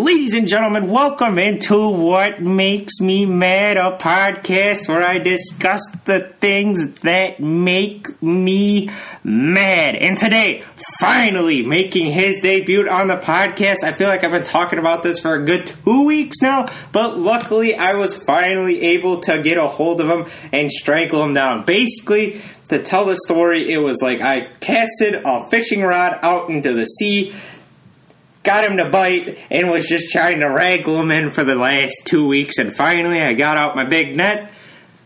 Ladies and gentlemen, welcome into What Makes Me Mad, a podcast where I discuss the things that make me mad. And today, finally making his debut on the podcast. I feel like I've been talking about this for a good two weeks now, but luckily I was finally able to get a hold of him and strangle him down. Basically, to tell the story, it was like I casted a fishing rod out into the sea got him to bite and was just trying to wrangle him in for the last two weeks. And finally, I got out my big net,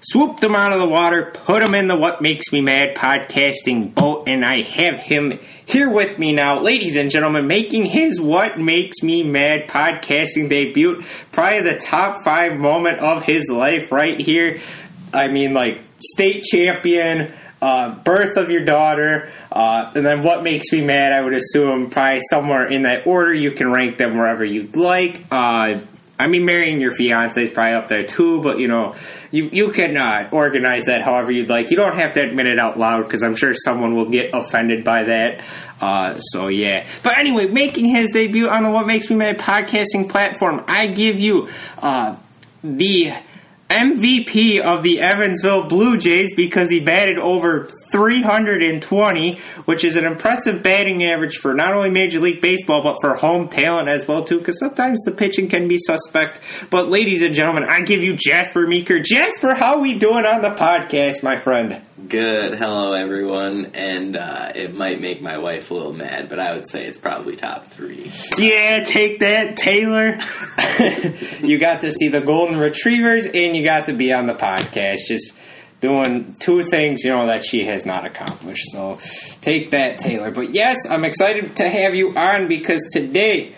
swooped him out of the water, put him in the What Makes Me Mad podcasting boat, and I have him here with me now, ladies and gentlemen, making his What Makes Me Mad podcasting debut. Probably the top five moment of his life right here. I mean, like, state champion, uh, birth of your daughter. Uh, and then what makes me mad, I would assume, probably somewhere in that order. You can rank them wherever you'd like. Uh, I mean, marrying your fiance is probably up there too, but you know, you you can uh, organize that however you'd like. You don't have to admit it out loud because I'm sure someone will get offended by that. Uh, so yeah, but anyway, making his debut on the What Makes Me Mad podcasting platform, I give you uh, the MVP of the Evansville Blue Jays because he batted over 320, which is an impressive batting average for not only Major League Baseball but for home talent as well too. Because sometimes the pitching can be suspect. But ladies and gentlemen, I give you Jasper Meeker. Jasper, how we doing on the podcast, my friend? Good. Hello, everyone. And uh, it might make my wife a little mad, but I would say it's probably top three. Yeah, take that, Taylor. you got to see the Golden Retrievers, and you got to be on the podcast. Just doing two things, you know, that she has not accomplished. So take that, Taylor. But yes, I'm excited to have you on because today.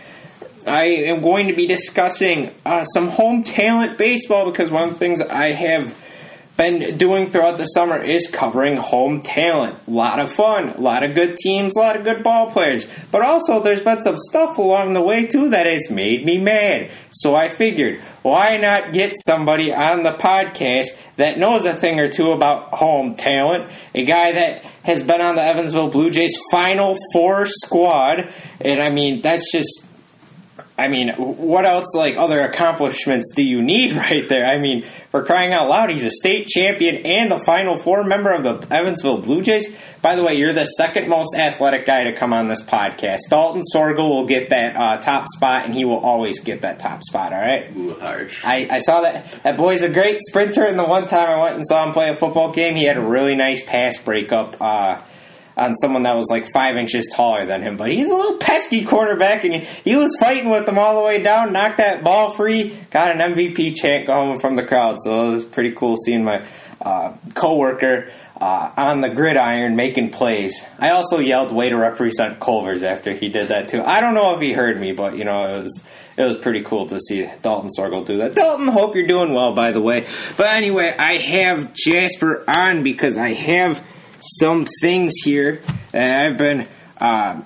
I am going to be discussing uh, some home talent baseball because one of the things I have been doing throughout the summer is covering home talent. A lot of fun, a lot of good teams, a lot of good ball players. But also, there's been some stuff along the way too that has made me mad. So I figured, why not get somebody on the podcast that knows a thing or two about home talent? A guy that has been on the Evansville Blue Jays Final Four squad. And I mean, that's just I mean, what else, like, other accomplishments do you need right there? I mean, for crying out loud, he's a state champion and the Final Four member of the Evansville Blue Jays. By the way, you're the second most athletic guy to come on this podcast. Dalton Sorgel will get that uh, top spot, and he will always get that top spot, all right? Ooh, harsh. I, I saw that. That boy's a great sprinter, and the one time I went and saw him play a football game, he had a really nice pass breakup. Uh, on someone that was like five inches taller than him. But he's a little pesky quarterback, and he, he was fighting with them all the way down, knocked that ball free, got an MVP chant going from the crowd. So it was pretty cool seeing my uh, coworker uh, on the gridiron making plays. I also yelled "Way to represent Culver's" after he did that too. I don't know if he heard me, but you know it was it was pretty cool to see Dalton Sorgel do that. Dalton, hope you're doing well, by the way. But anyway, I have Jasper on because I have some things here that I've been uh,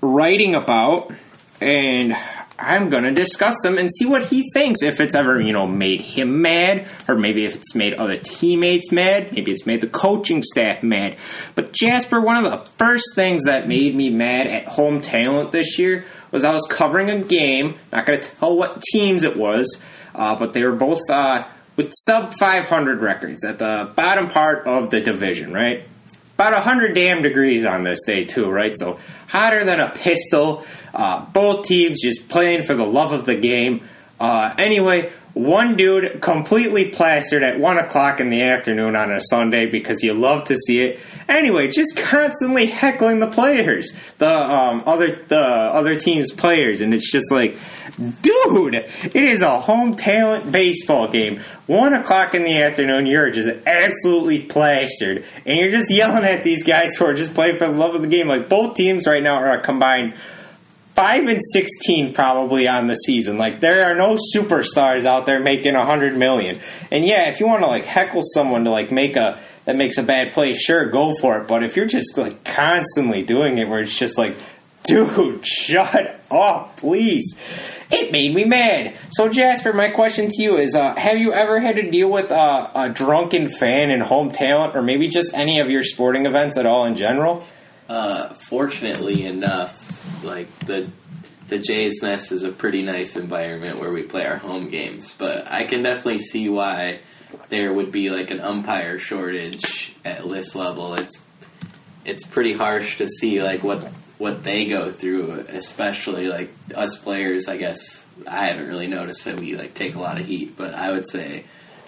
writing about, and I'm going to discuss them and see what he thinks. If it's ever, you know, made him mad, or maybe if it's made other teammates mad, maybe it's made the coaching staff mad. But Jasper, one of the first things that made me mad at home talent this year was I was covering a game. Not going to tell what teams it was, uh, but they were both uh, with sub 500 records at the bottom part of the division, right? About 100 damn degrees on this day too right? So hotter than a pistol. Uh, both teams just playing for the love of the game. Uh, anyway one dude completely plastered at 1 o'clock in the afternoon on a sunday because you love to see it. Anyway just constantly heckling the players the um, other the other team's players. And it's just like dude it is a home talent baseball game one o'clock in the afternoon, you're just absolutely plastered, and you're just yelling at these guys who are just playing for the love of the game. Like both teams right now are combined five and sixteen probably on the season. Like there are no superstars out there making a hundred million. And yeah, if you want to like heckle someone to like make a that makes a bad play, sure, go for it. But if you're just like constantly doing it, where it's just like, dude, shut up, please it made me mad. So, Jasper, my question to you is: uh, Have you ever had to deal with uh, a drunken fan in home talent, or maybe just any of your sporting events at all in general? Uh, fortunately enough, like the the Jays Nest is a pretty nice environment where we play our home games, but I can definitely see why there would be like an umpire shortage at list level. It's it's pretty harsh to see like what what they go through, especially like us players. I guess I haven't really noticed that we like take a lot of heat, but I would say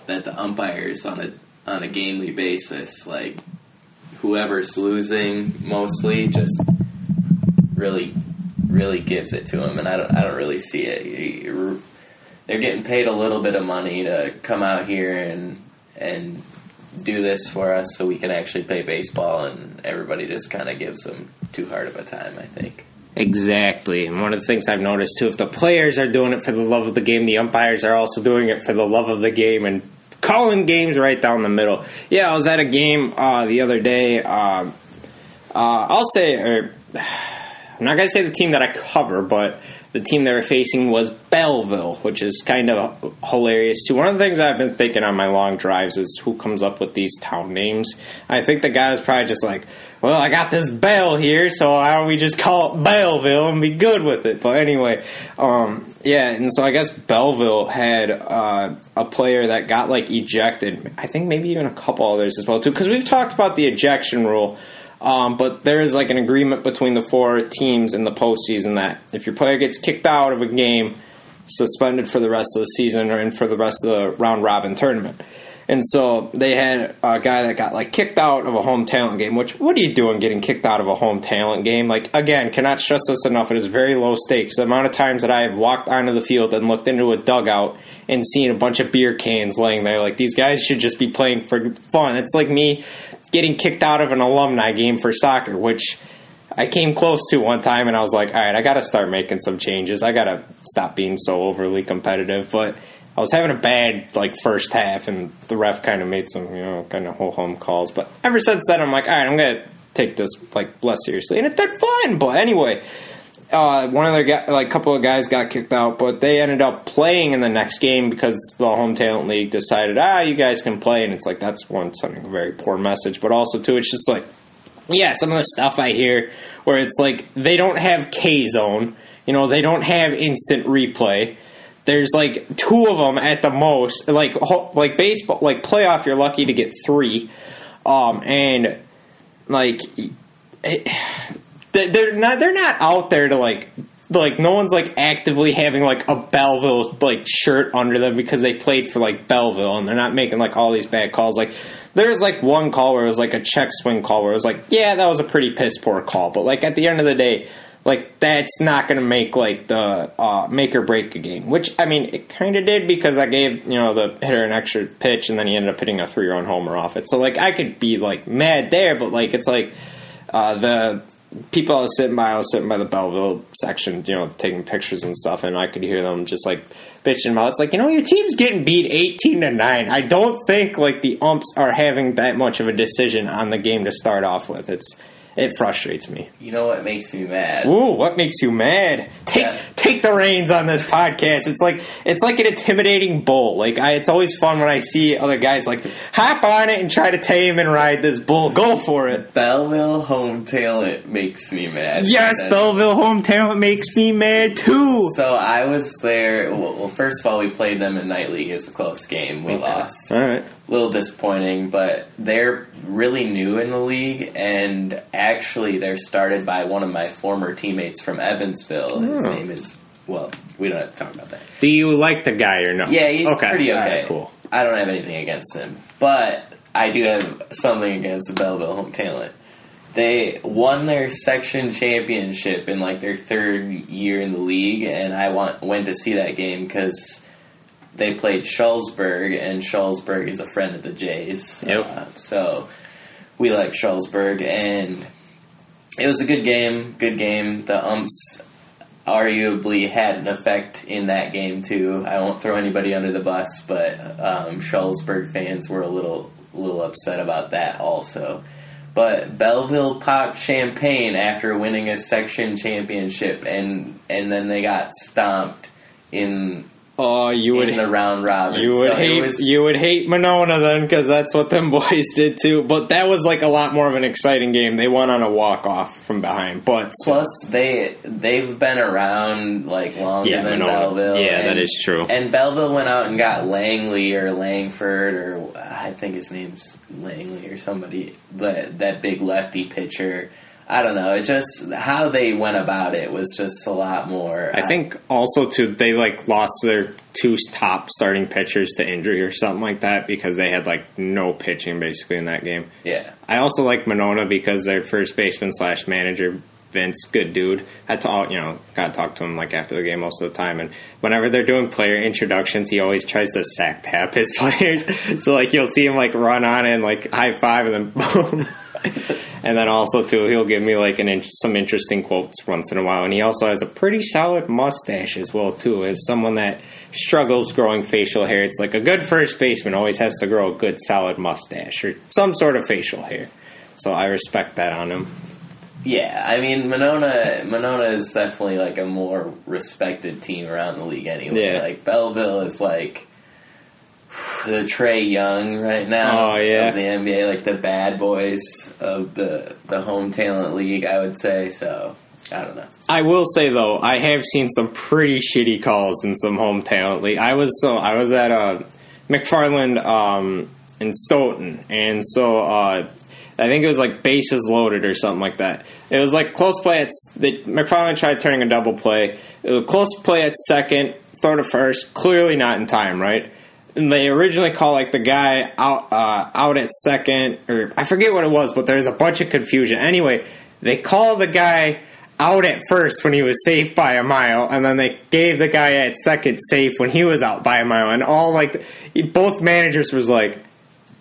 that the umpires on a on a gamely basis, like whoever's losing, mostly just really really gives it to them, and I don't I don't really see it. They're getting paid a little bit of money to come out here and and do this for us so we can actually play baseball and everybody just kind of gives them too hard of a time i think. Exactly. And one of the things i've noticed too if the players are doing it for the love of the game the umpires are also doing it for the love of the game and calling games right down the middle. Yeah i was at a game uh, the other day uh, uh, i'll say or, i'm not going to say the team that i cover but the team they were facing was Belleville, which is kind of hilarious too. One of the things I've been thinking on my long drives is who comes up with these town names. I think the guy was probably just like, "Well, I got this bell here, so why don't we just call it Belleville and be good with it?" But anyway, um, yeah, and so I guess Belleville had uh, a player that got like ejected. I think maybe even a couple others as well too, because we've talked about the ejection rule um, but there is like an agreement between the four teams in the postseason that if your player gets kicked out of a game, suspended for the rest of the season or in for the rest of the round robin tournament. And so they had a guy that got like kicked out of a home talent game. Which what are you doing getting kicked out of a home talent game? Like again, cannot stress this enough. It is very low stakes. The amount of times that I have walked onto the field and looked into a dugout and seen a bunch of beer cans laying there, like these guys should just be playing for fun. It's like me getting kicked out of an alumni game for soccer, which I came close to one time, and I was like, all right, I got to start making some changes. I got to stop being so overly competitive. But I was having a bad like first half, and the ref kind of made some you know kind of whole home calls. But ever since then, I'm like, all right, I'm gonna take this like less seriously, and it did fine. But anyway. Uh, one of the guy, like couple of guys got kicked out, but they ended up playing in the next game because the home talent league decided, ah, you guys can play, and it's like that's one sending a very poor message. But also too, it's just like, yeah, some of the stuff I hear where it's like they don't have K zone, you know, they don't have instant replay. There's like two of them at the most. Like like baseball, like playoff, you're lucky to get three, um, and like. It, they're not they're not out there to like like no one's like actively having like a Belleville like shirt under them because they played for like Belleville and they're not making like all these bad calls. Like there was like one call where it was like a check swing call where it was like, yeah, that was a pretty piss poor call, but like at the end of the day, like that's not going to make like the uh, make or break a game. Which I mean, it kind of did because I gave you know the hitter an extra pitch and then he ended up hitting a three run homer off it. So like I could be like mad there, but like it's like uh, the people I was sitting by, I was sitting by the Belleville section, you know, taking pictures and stuff, and I could hear them just like bitching about. It's like you know, your team's getting beat eighteen to nine. I don't think like the umps are having that much of a decision on the game to start off with. It's it frustrates me. You know what makes me mad? Ooh, what makes you mad? Take yeah. take the reins on this podcast. It's like it's like an intimidating bull. Like I, it's always fun when I see other guys like hop on it and try to tame and ride this bull. Go for it. Belleville home talent makes me mad. Yes, Belleville home talent makes me mad too. So I was there. Well, first of all, we played them in night league. It was a close game. We okay. lost. All right a little disappointing, but they're really new in the league, and actually, they're started by one of my former teammates from Evansville. His oh. name is well, we don't have to talk about that. Do you like the guy or no? Yeah, he's okay. pretty okay. Right, cool. I don't have anything against him, but I do have something against the Belleville home talent. They won their section championship in like their third year in the league, and I want went to see that game because they played Shullsburg, and Shullsburg is a friend of the Jays. Yep. Uh, so we like Shullsburg, and it was a good game. Good game. The umps arguably had an effect in that game too. I won't throw anybody under the bus, but um, fans were a little little upset about that also. But Belleville popped champagne after winning a section championship, and and then they got stomped in Oh, you would in the round robin. You would So hate was- you would hate Monona then because that's what them boys did too. But that was like a lot more of an exciting game. They won on a walk off from behind, but Plus, they they've been around like longer Yeah, than Monona. Belleville. Yeah, and, that is true. And Belleville went out and got Langley or Langford or I think his name's Langley or somebody that that big lefty pitcher. I don't know. It just how they went about it was just a lot more. I uh, think also too they like lost their two top starting pitchers to injury or something like that because they had like no pitching basically in that game. yeah, I also like Monona because their first baseman slash manager Vince, good dude. Had to all you know, got to talk to him like after the game most of the time. And whenever they're doing player introductions, he always tries to sack tap his players. so like you'll see him like run on and like high five and then boom. and then also too, he'll give me like an in- some interesting quotes once in a while. And he also has a pretty solid mustache as well too. As someone that struggles growing facial hair, it's like a good first baseman always has to grow a good solid mustache or some sort of facial hair. So I respect that on him. yeah. I mean, Monona Monona is definitely like a more respected team around the league anyway. Yeah. Like Belleville is like the Trae Young right now Oh, yeah. of the NBA, like the bad boys of the the home talent league. I would say so. I don't know. I will say though, I have seen some pretty shitty calls in some home talent league. I was so I was at uh, McFarland um, in Stoughton, and so uh, I think it was like bases loaded or something like that. It was like close play at the, McFarland tried turning a double play. It was close play at second, throw to first, clearly not in time, right? They originally called like the guy out uh, out at second, or I forget what it was, but there's a bunch of confusion. Anyway, they called the guy out at first when he was safe by a mile, and then they gave the guy at second safe when he was out by a mile, and all like both managers was like,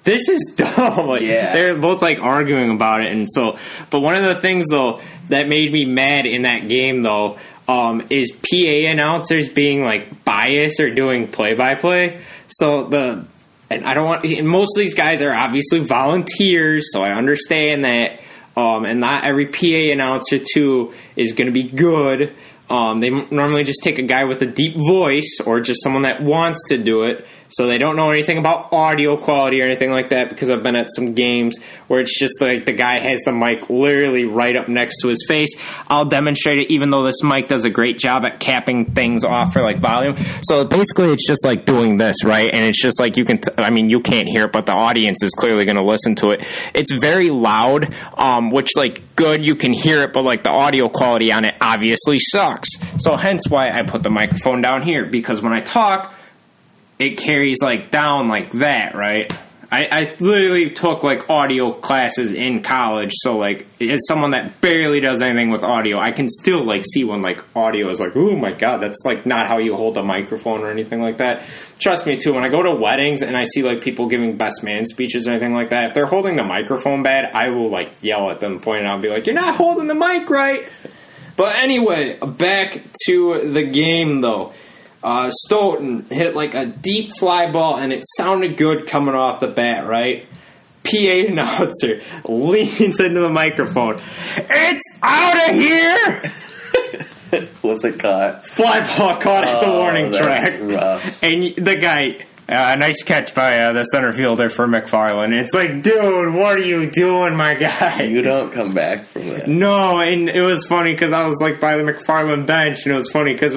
"This is dumb." like, Yeah. they're both like arguing about it, and so. But one of the things though that made me mad in that game though um, is PA announcers being like biased or doing play by play. So the and I don't want. Most of these guys are obviously volunteers, so I understand that. Um, and not every PA announcer too is going to be good. Um, they normally just take a guy with a deep voice or just someone that wants to do it. So they don't know anything about audio quality or anything like that because I've been at some games where it's just like the guy has the mic literally right up next to his face. I'll demonstrate it even though this mic does a great job at capping things off for like volume. So basically it's just like doing this, right? And it's just like you can, t- I mean, you can't hear it, but the audience is clearly going to listen to it. It's very loud, um, which like good, you can hear it, but like the audio quality on it obviously sucks. So hence why I put the microphone down here because when I talk, it carries like down like that, right? I, I literally took like audio classes in college, so like as someone that barely does anything with audio, I can still like see when like audio is like, oh my god, that's like not how you hold a microphone or anything like that. Trust me too, when I go to weddings and I see like people giving best man speeches or anything like that, if they're holding the microphone bad, I will like yell at them, point it out, be like, You're not holding the mic right. But anyway, back to the game though. Uh, Stoughton hit like a deep fly ball, and it sounded good coming off the bat, right? PA announcer leans into the microphone. It's out of here! Was it caught? Fly ball caught at the Oh, warning track. rough. And the guy, uh, nice catch by uh, the center fielder for McFarland. It's like, dude, what are you doing, my guy? You don't come back from that. No, and it was funny because I was like by the McFarland bench, and it was funny because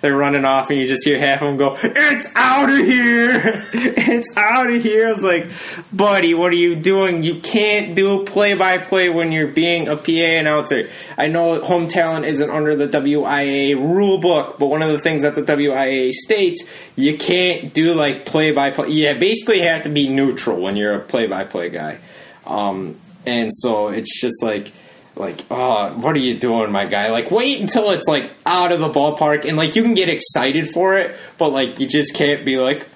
they're running off, and you just hear half of them go, "It's out of here! it's out of here!" I was like, "Buddy, what are you doing? You can't do play by play when you're being a PA announcer." I know home talent isn't under the WIAA rule book, but one of the things that the WIAA states, you can't do like play by play. Yeah, basically, you have to be neutral when you're a play by play guy. Um, and so it's just like like oh what are you doing my guy like wait until it's like out of the ballpark and like you can get excited for it but like you just can't be like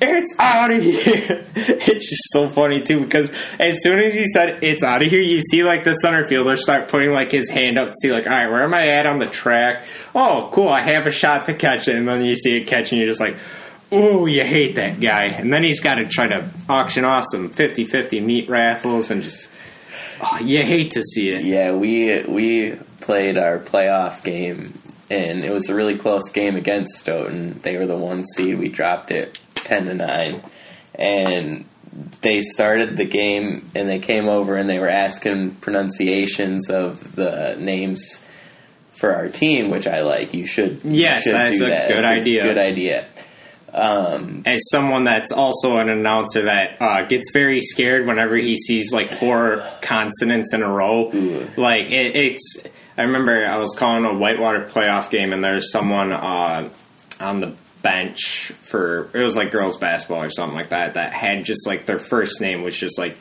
it's out of here it's just so funny too because as soon as you said it's out of here you see like the center fielder start putting like his hand up to see like all right where am i at on the track oh cool i have a shot to catch it and then you see it catch and you're just like Ooh, you hate that guy. And then he's got to try to auction off some 50 50 meat raffles and just. Oh, you hate to see it. Yeah, we we played our playoff game and it was a really close game against Stoughton. They were the one seed. We dropped it ten to nine, and they started the game and they came over and they were asking pronunciations of the names for our team, which I like. You should, yes, you should that's do a that. good It's idea. good idea. Um, as someone that's also an announcer that uh, gets very scared whenever he sees like four consonants in a row. Ooh. Like it, it's. I remember I was calling a Whitewater playoff game, and there's someone uh, on the bench for it was like girls basketball or something like that that had just like their first name was just like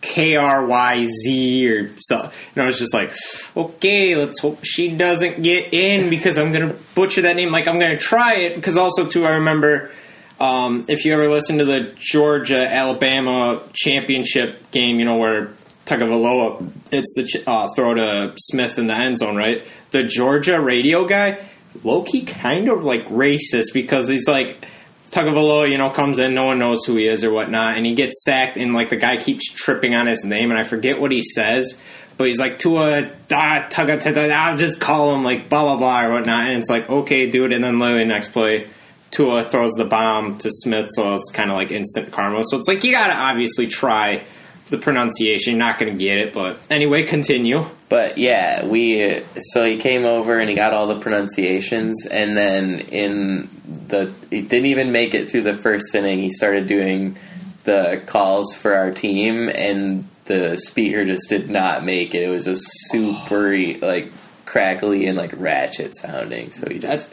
K R Y Z or so. And I was just like, okay, let's hope she doesn't get in because I'm gonna butcher that name. Like I'm gonna try it because also too I remember um, if you ever listen to the Georgia Alabama championship game, you know where Tagovailoa it's the uh, throw to Smith in the end zone, right? The Georgia radio guy, low key, kind of like racist because he's like. Tagovailoa, you know, comes in, no one knows who he is or whatnot, and he gets sacked, and like the guy keeps tripping on his name, and I forget what he says, but he's like Tua, da, Tuga, ta, I'll just call him like blah blah blah or whatnot, and it's like okay, dude, and then literally next play, Tua throws the bomb to Smith, so it's kind of like instant karma. So it's like you gotta obviously try the pronunciation. You're not gonna get it, but anyway, continue. But yeah, we so he came over and he got all the pronunciations, and then in the he didn't even make it through the first inning. He started doing the calls for our team, and the speaker just did not make it. It was just super like crackly and like ratchet sounding. So he just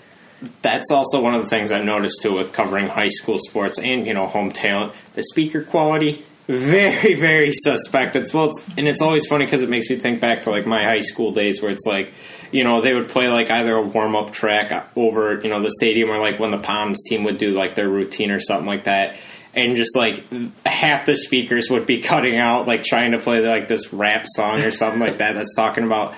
That's also one of the things I've noticed too with covering high school sports and you know home talent. The speaker quality very very suspect. It's well, it's, and it's always funny because it makes me think back to like my high school days where it's like you know they would play like either a warm up track over you know the stadium or like when the Poms team would do like their routine or something like that. And just like half the speakers would be cutting out, like trying to play like this rap song or something like that that's talking about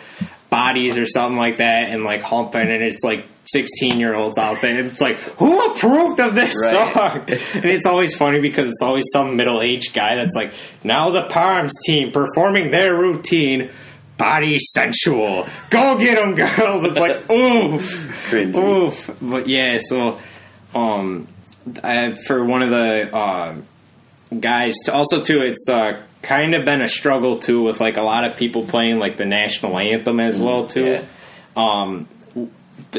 bodies or something like that and like humping and it's like 16 year olds out there. It's like who approved of this Right. song? And it's always funny because it's always some middle-aged guy that's like now the poms team performing their routine body sensual. Go get them girls. It's like oof. Cringy. oof. But yeah so um I, for one of the uh, guys to, also too it's uh, kind of been a struggle too with like a lot of people playing like the national anthem as well too. yeah. um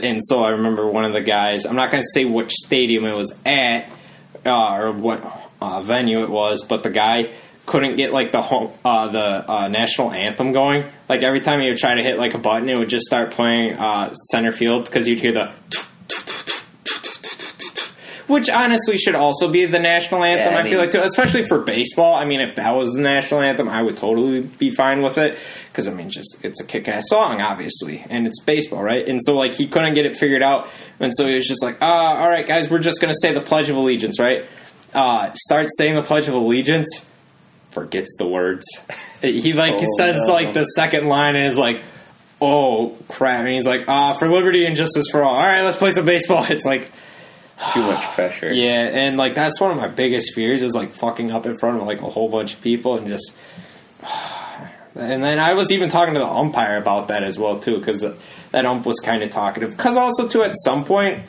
and so i remember one of the guys i'm not going to say which stadium it was at uh, or what uh, venue it was but the guy couldn't get like the home, uh, the uh, national anthem going like every time he would try to hit like a button it would just start playing uh, center field because you'd hear the which honestly should also be the national anthem. Yeah, I I, feel like, too, especially for baseball. I mean, if that was the national anthem, I would totally be fine with it because I mean, just it's a kick-ass song, obviously, and it's baseball, right? And so like he couldn't get it figured out, and so he was just like, uh, "All right, guys, we're just gonna say the Pledge of Allegiance, right?" Uh, starts saying the Pledge of Allegiance, forgets the words. he like Oh, says no. like the second line and is like. Oh crap! And he's like, "Ah, for liberty and justice for all." All right, let's play some baseball. It's like, too much pressure. yeah, and like that's one of my biggest fears is like fucking up in front of like a whole bunch of people and just. And then I was even talking to the umpire about that as well too, because that ump was kind of talkative. Because also too, at some point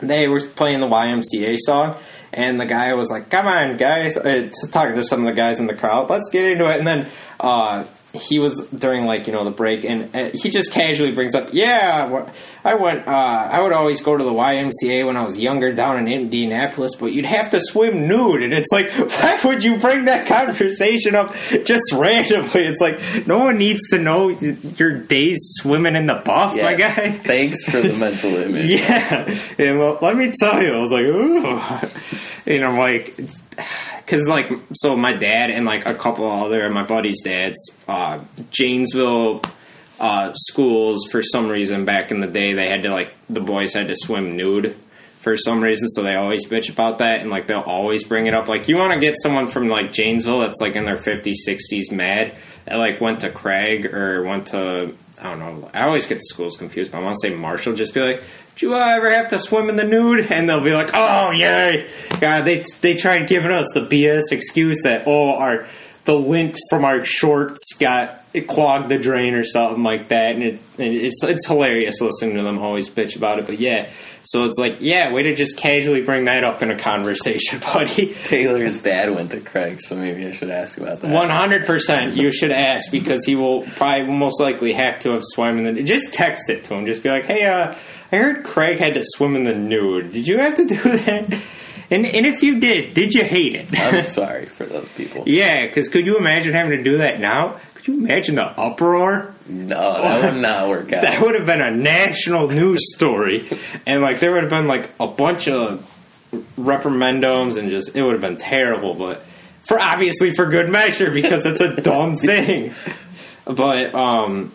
they were playing the YMCA song, and the guy was like, "Come on, guys!" Uh, talking to some of the guys in the crowd, let's get into it. And then uh, he was during like you know the break, and uh, he just casually brings up, "Yeah, I went. Uh, I would always go to the YMCA when I was younger down in Indianapolis, but you'd have to swim nude." And it's like, why would you bring that conversation up just randomly? It's like no one needs to know your days swimming in the buff, Yeah. my guy. Thanks for the mental image. Yeah, and well, let me tell you, I was like, ooh, and I'm like, because like, so my dad and like a couple other of my buddies' dads, uh, Janesville uh, schools for some reason back in the day they had to like the boys had to swim nude for some reason, so they always bitch about that, and like they'll always bring it up. Like, you want to get someone from like Janesville that's like in their 50s, 60s mad that like went to Craig or went to I don't know. I always get the schools confused, but I want to say Marshall. Just be like, "Do uh, ever have to swim in the nude?" And they'll be like, "Oh yeah, God." They they tried giving us the BS excuse that oh our the lint from our shorts got it clogged the drain or something like that, and, it, and it's it's hilarious listening to them always bitch about it. But yeah, so it's like yeah, way to just casually bring that up in a conversation, buddy. Taylor's dad went to Craig, so maybe I should ask about that. One hundred percent, you should ask because he will probably most likely have to have swum in the. Just text it to him. Just be like, hey, uh, I heard Craig had to swim in the nude. Did you have to do that? And and if you did, did you hate it? I'm sorry for those people. yeah, because could you imagine having to do that now? Could you imagine the uproar? No, that would not work out. That would have been a national news story, and like there would have been like a bunch of reprimandums, and just it would have been terrible. But for obviously for good measure because it's a dumb thing. But um,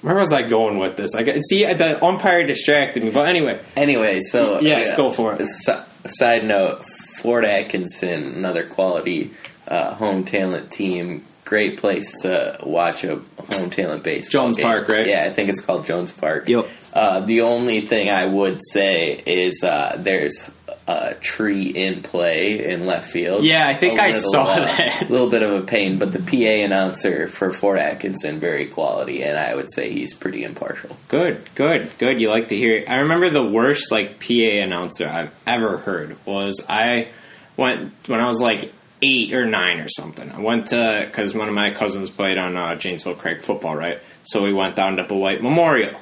where was I going with this? I got, see the umpire distracted me. But anyway, Anyway, so Yes, go for it. Si- side note: Fort Atkinson, another quality uh, home talent team. Great place to watch a home talent baseball. Jones game. Park, right? Yeah, I think it's called Jones Park. Yep. Uh, the only thing I would say is uh, there's a tree in play in left field. Yeah, I think I saw that. A little bit of a pain, but the PA announcer for Fort Atkinson very quality, and I would say he's pretty impartial. Good, good, good. You like to hear it. I remember the worst like PA announcer I've ever heard was I went when I was like eight or nine or something. I went to because one of my cousins played on uh, Janesville Craig football, right? So we went down to Beloit Memorial.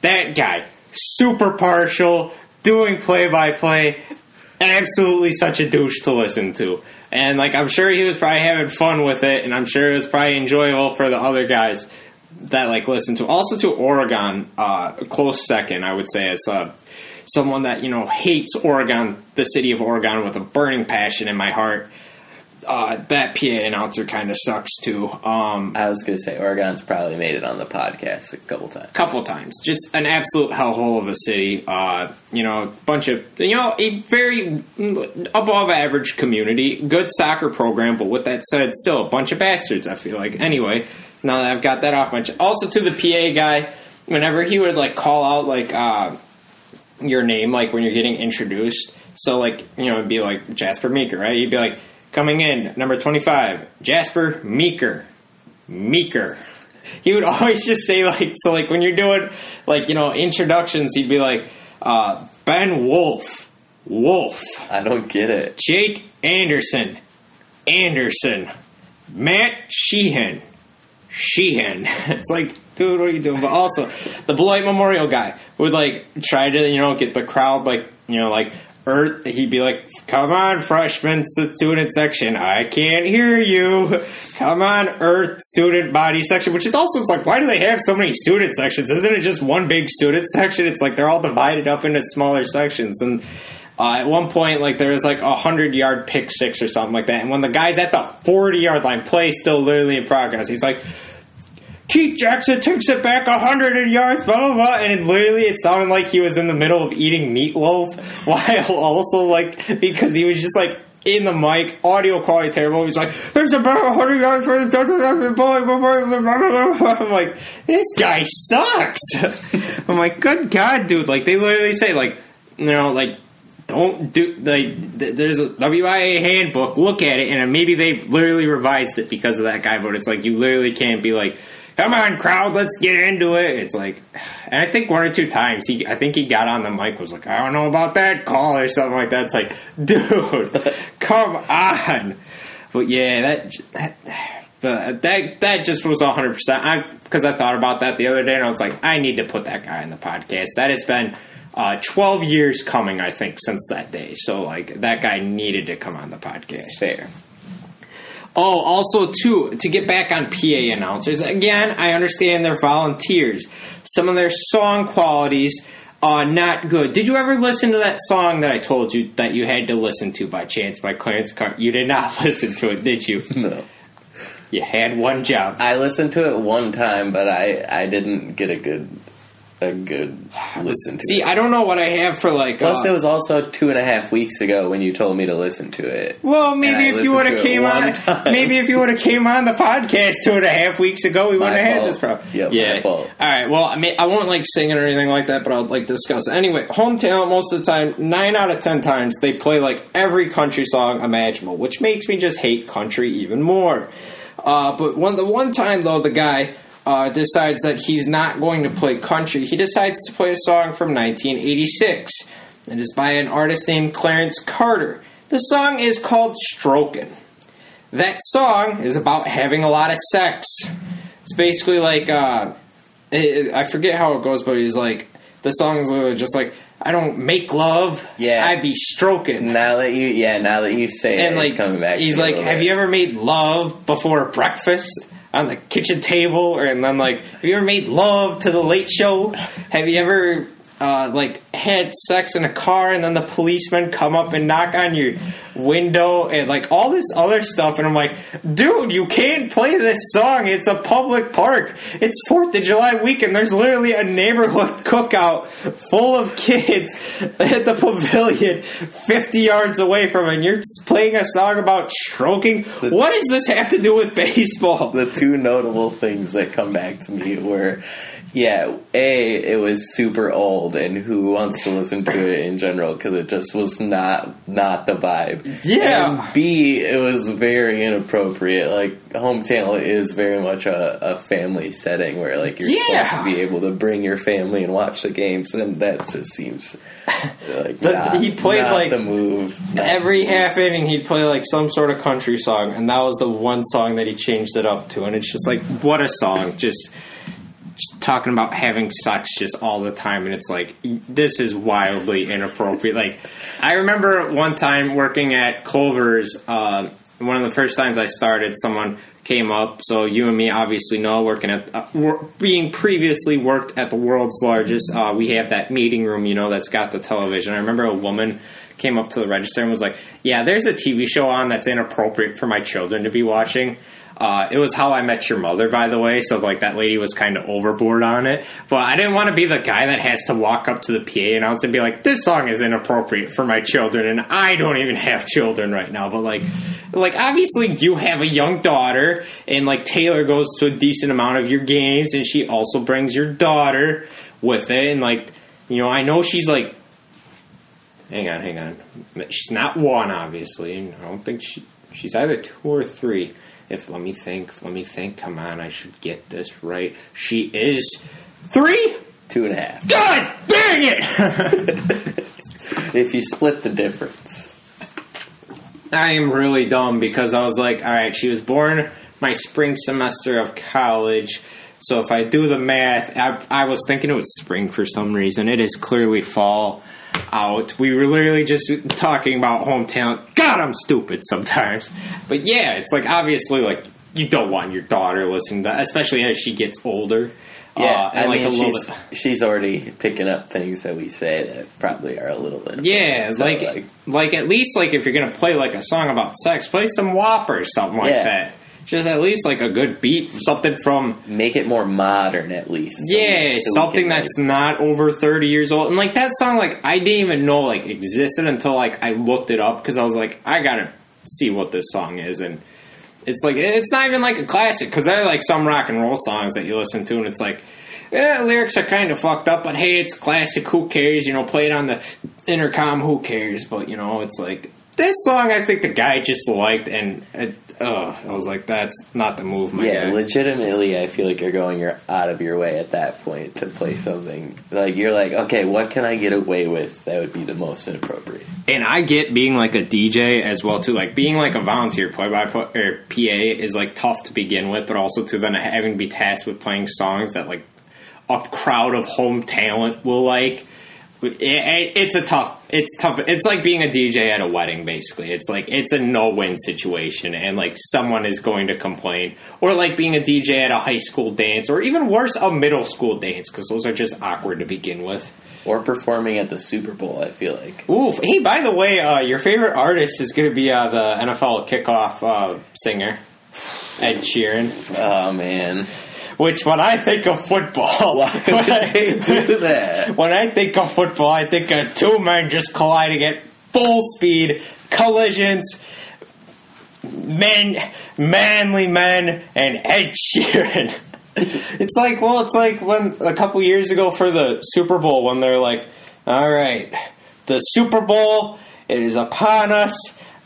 That guy, super partial, doing play by play, absolutely such a douche to listen to. And like I'm sure he was probably having fun with it, and I'm sure it was probably enjoyable for the other guys that like listen to. Also to Oregon, uh, close second, I would say, as uh, someone that you know hates Oregon, the city of Oregon, with a burning passion in my heart. Uh, that PA announcer kind of sucks too. Um, I was going to say Oregon's probably made it on the podcast a couple times. couple times. Just an absolute hellhole of a city. Uh, you know, a bunch of you know a very above average community, good soccer program. But with that said, still a bunch of bastards. I feel like. Anyway, now that I've got that off my chest. Also to the PA guy, whenever he would like call out like uh, your name, like when you're getting introduced. So like you know, it'd be like Jasper Meeker, right? You'd be like coming in number twenty five, Jasper Meeker, Meeker he would always just say like so like when you're doing like you know introductions he'd be like uh, ben wolf wolf I don't get it. jake anderson anderson matt sheehan sheehan it's like dude what are you doing but also the beloit memorial guy would like try to you know get the crowd like you know like Earth, he'd be like, "Come on, freshman student section, I can't hear you. Come on, Earth student body section." Which is also it's like, why do they have so many student sections? Isn't it just one big student section? It's like they're all divided up into smaller sections. And uh, at one point, like there was like a hundred yard pick six or something like that. And when the guy's at the forty yard line, play still literally in progress, he's like. Keith Jackson takes it back a hundred yards, blah blah blah, and it literally it sounded like he was in the middle of eating meatloaf, while also like because he was just like in the mic, audio quality terrible. He's like, "There's about hundred yards for the. I'm like, this guy sucks. I'm like, good god, dude! Like they literally say, like you know, like don't do like th- there's a WIAA handbook. Look at it, and maybe they literally revised it because of that guy. But it's like you literally can't be like, "Come on, crowd, let's get into it." It's like, and I think one or two times he, I think he got on the mic was like, "I don't know about that call" or something like that. It's like, dude, come on. But yeah, that. that but that that just was 100. percent I because I thought about that the other day and I was like, I need to put that guy in the podcast. That has been uh, 12 years coming, I think, since that day. So like that guy needed to come on the podcast. Fair. Oh, also too to get back on PA announcers again. I understand they're volunteers. Some of their song qualities are not good. Did you ever listen to that song that I told you that you had to listen to by chance by Clarence Carr? You did not listen to it, did you? No. You had one job. I listened to it one time, but I, I didn't get a good a good listen to. See, it. I don't know what I have for like. Plus, uh, it was also two and a half weeks ago when you told me to listen to it. Well, maybe if you would have came on, time. maybe if you would have came on the podcast two and a half weeks ago, we wouldn't have had this problem. Yep, my fault. All right. Well, I mean, I won't like sing it or anything like that, but I'll like discuss. It. Anyway, home talent. Most of the time, nine out of ten times, they play like every country song imaginable, which makes me just hate country even more. Uh, but one the one time though, the guy. Uh, decides that he's not going to play country. He decides to play a song from 1986. It is by an artist named Clarence Carter. The song is called Strokin'. That song is about having a lot of sex. It's basically like uh, it, I forget how it goes, but he's like the song is literally just like I don't make love, Yeah. I be stroking. Now that you, yeah, now that you say and it, like it's coming back. he's to me a like, have bit. you ever made love before breakfast on the kitchen table, or and then like, have you ever made love to the late show? Have you ever uh, like had sex in a car and then the policemen come up and knock on your window and like all this other stuff and I'm like, dude, you can't play this song. It's a public park. It's Fourth of July weekend. There's literally a neighborhood cookout full of kids at the pavilion 50 yards away from it. And you're playing a song about stroking. What does this have to do with baseball? the two notable things that come back to me were yeah a it was super old and who wants to listen to it in general because it just was not not the vibe Yeah. and b it was very inappropriate like hometown is very much a, a family setting where like you're Yeah. supposed to be able to bring your family and watch the games and that just seems like The- not- he played, like, the move Every half inning, he'd play like some sort of country song, and that was the one song that he changed it up to. And it's just like, what a song! Just, talking about having sex just all the time, and it's like this is wildly inappropriate. like, I remember one time working at Culver's. Uh, one of the first times I started, someone came up. So you and me obviously know working at uh, being previously worked at the world's largest. Uh, we have that meeting room, you know, that's got the television. I remember a woman came up to the register and was like, "Yeah, there's a TV show on that's inappropriate for my children to be watching." Uh, it was How I Met Your Mother, by the way. So like that lady was kind of overboard on it, but I didn't want to be the guy that has to walk up to the PA announcer and be like, "This song is inappropriate for my children," and I don't even have children right now. But like, like obviously you have a young daughter, and like Taylor goes to a decent amount of your games, and she also brings your daughter with it, and like, you know, I know she's like Hang on, hang on. She's not one, obviously. I don't think she. She's either two or three. If let me think, let me think. Come on, I should get this right. She is three. two and a half God dang it! if you split the difference I am really dumb because I was like, all right, she was born my spring semester of college. So if I do the math, I, I was thinking it was spring for some reason. It is clearly fall out. We were literally just talking about hometown. God, I'm stupid sometimes. But yeah, it's like obviously like you don't want your daughter listening to that, especially as she gets older. Yeah, uh, and I like mean, a little she's, bit. she's already picking up things that we say that probably are a little bit. Yeah, So, like, like at least like if you're gonna play like a song about sex, play some WAP or something like Yeah. that. Just at least like a good beat, something from make it more modern at least. so yeah, so something that's not over thirty years old. And like that song, like I didn't even know like existed until like I looked it up because I was like, I gotta see what this song is, and it's like it's not even like a classic because I like some rock and roll songs that you listen to, and it's like. Yeah, lyrics are kind of fucked up, but hey, it's classic. Who cares? You know, play it on the intercom. Who cares? But you know, it's like this song. I think the guy just liked, and it, uh, I was like, that's not the move, my Yeah, guy. legitimately, I feel like you're going your out of your way at that point to play something like you're like, okay, what can I get away with that would be the most inappropriate? and I get being like a DJ as well too. Like being like a volunteer play by play or PA is like tough to begin with, but also to then having to be tasked with playing songs that like a crowd of home talent will like. It, it- it's a tough. It's tough. It's like being a DJ at a wedding. Basically, it's like it's a no-win situation, and like someone is going to complain, or like being a DJ at a high school dance, or even worse, a middle school dance, because those are just awkward to begin with. Or performing at the Super Bowl, I feel like. Ooh, hey, by the way, uh, your favorite artist is going to be uh, the NFL kickoff uh, singer, Ed Sheeran. Oh man, which when I think of football, Why when would I- they do that? when I think of football, I think of two men just colliding at full speed, collisions, men, manly men, and Ed Sheeran. It's like, well, it's like when a couple years ago for the Super Bowl when they're like, all right, the Super Bowl, it is upon us.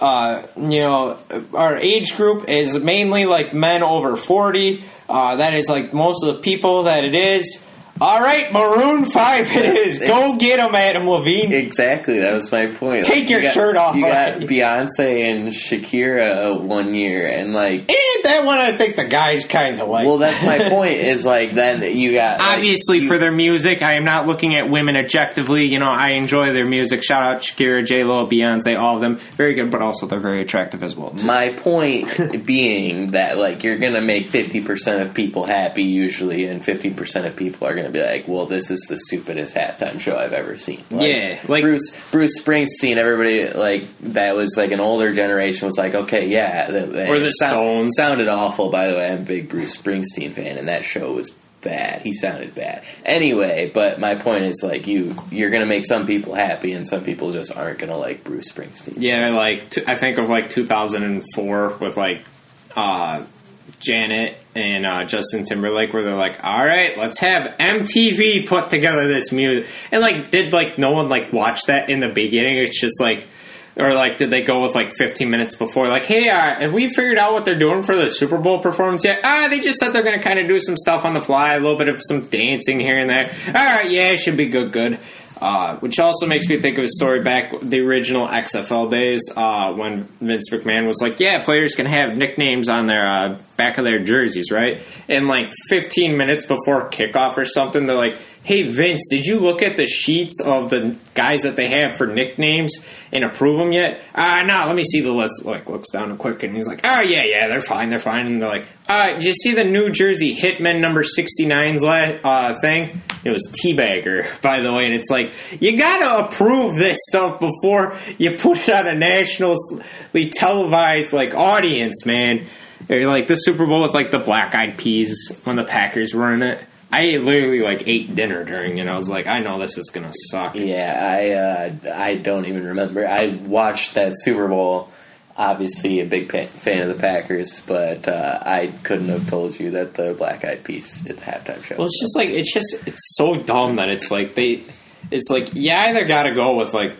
Uh, you know, our age group is mainly like men over 40. Uh, that is like most of the people that it is. All right, Maroon 5 it is. Go get them, Adam Levine. Exactly, that was my point. Take your you got- shirt off You got. Beyonce and Shakira one year, and like, And that one I think the guys kind of like. well, that's my point. Is like then you got like, Obviously, you- for their music, I am not looking at women objectively. You know, I enjoy their music. Shout out Shakira, J Lo, Beyonce, all of them. Very good, but also they're very attractive as well. Too. My point being that like you're gonna make fifty percent of people happy usually, and fifty percent of people are gonna be like, "Well, this is the stupidest halftime show I've ever seen." Like, Yeah, like- Bruce Bruce Springsteen. Everybody like that was like an older generation was like, "Okay, yeah." The, Or the sound- Stones. sounded awful. By the way, I'm a big Bruce Springsteen fan, and that show was bad. He sounded bad. Anyway, but my point is like you you're gonna make some people happy, and some people just aren't gonna like Bruce Springsteen. Yeah, like t- I think of like 2004 with like uh, Janet and uh, Justin Timberlake, where they're like, "All right, let's have MTV put together this music," and like, did like no one like watch that in the beginning? It's just like. Or like, did they go with like 15 minutes before? Like, hey, uh, have we figured out what they're doing for the Super Bowl performance yet? Ah, they just said they're going to kind of do some stuff on the fly, a little bit of some dancing here and there. All right, yeah, it should be good, good. Uh, which also makes me think of a story back the original XFL days uh, when Vince McMahon was like, "Yeah, players can have nicknames on their uh, back of their jerseys, right?" And like 15 minutes before kickoff or something, they're like, "Hey Vince, did you look at the sheets of the guys that they have for nicknames and approve them yet?" Ah, no, let me see the list. Like looks down quick and he's like, "Oh yeah, yeah, they're fine, they're fine." And they're like, uh, "Did you see the New Jersey Hitman number 69's la- uh, thing?" It was Teabagger, by the way, and it's like you gotta approve this stuff before you put it on a nationally televised like audience, man. Like the Super Bowl with like the Black Eyed Peas when the Packers were in it. I literally like ate dinner during it. I was like, I know this is gonna suck. Yeah, I uh, I don't even remember. I watched that Super Bowl. Obviously, a big pa- fan of the Packers, but uh, I couldn't have told you that the Black Eyed Peas did the halftime show. Well, it's just like it's just it's so dumb that it's like they, it's like you either got to go with like,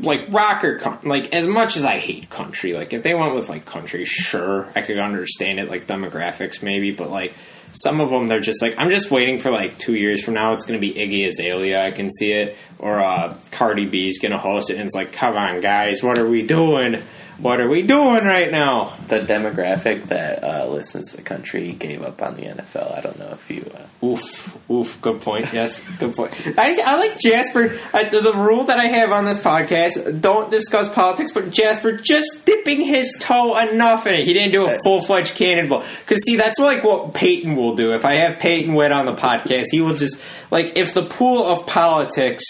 like rock or coun- like as much as I hate country, like if they went with like country, sure I could understand it, like demographics maybe, but like some of them they're just like I'm just waiting for like two years from now it's going to be Iggy Azalea, I can see it, or uh, Cardi B's going to host it, and it's like come on guys, what are we doing? What are we doing right now? the demographic that uh, listens to the country gave up on the NFL. I don't know if you. Uh, Oof, oof. Good point. Yes, good point. I, I like Jasper. I, the, the rule that I have on this podcast: don't discuss politics, but Jasper just dipping his toe enough in it. He didn't do a full fledged cannonball. Because see, that's like what Peyton will do. If I have Peyton Witt on the podcast, he will just like if the pool of politics,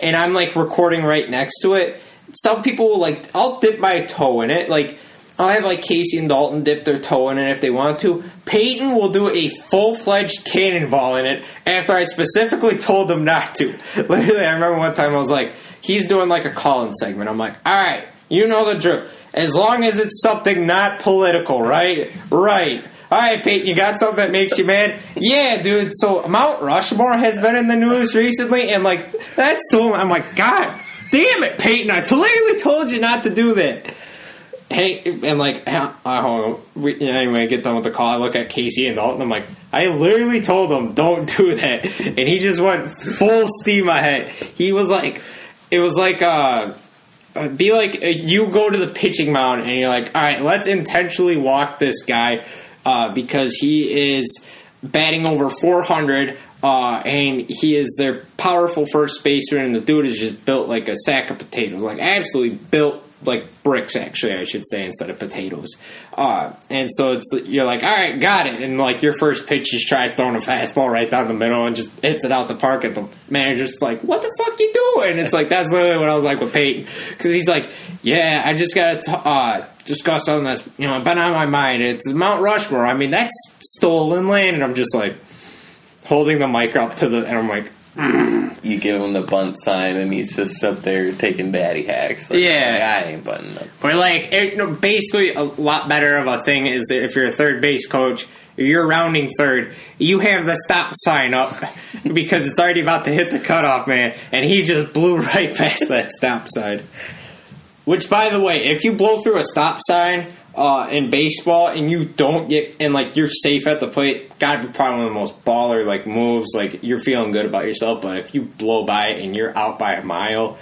and I'm like recording right next to it. Some people will like I'll dip my toe in it, like. I'll have like Casey and Dalton dip their toe in it if they want to. Peyton will do a full fledged cannonball in it after I specifically told them not to. Literally, I remember one time I was like, he's doing like a call in segment. I'm like, all right, you know the drill. As long as it's something not political, right? Right. All right, Peyton, you got something that makes you mad? Yeah, dude. So Mount Rushmore has been in the news recently, and like that's to I'm like, God damn it, Peyton! I literally told you not to do that. Hey, and like, uh, uh, we, anyway, I get done with the call. I look at Casey and Dalton. I'm like, I literally told him don't do that, and he just went full steam ahead. He was like, it was like, uh, uh, be like uh, you go to the pitching mound and you're like, all right, let's intentionally walk this guy uh, because he is batting over 400. Uh, and he is their powerful first baseman, and the dude is just built like a sack of potatoes, like absolutely built like bricks actually I should say instead of potatoes. Uh, and so it's you're like, all right, got it. And like your first pitch, just try throwing a fastball right down the middle and just hits it out the park. And the manager's like, what the fuck you doing? It's like that's literally what I was like with Peyton because he's like, yeah, I just got to uh, discuss something that's you know been on my mind. It's Mount Rushmore. I mean that's stolen land, and I'm just like holding the mic up to the and I'm like. You give him the bunt sign, and he's just up there taking daddy hacks. Like, Yeah. like, I ain't bunting up. But like, it, no, basically, a lot better of a thing is if you're a third base coach, if you're rounding third, you have the stop sign up because it's already about to hit the cutoff man, and he just blew right past that stop sign. Which, by the way, if you blow through a stop sign uh, in baseball and you don't get and like you're safe at the plate, gotta be probably one of the most baller like moves. Like you're feeling good about yourself, but if you blow by it and you're out by a mile,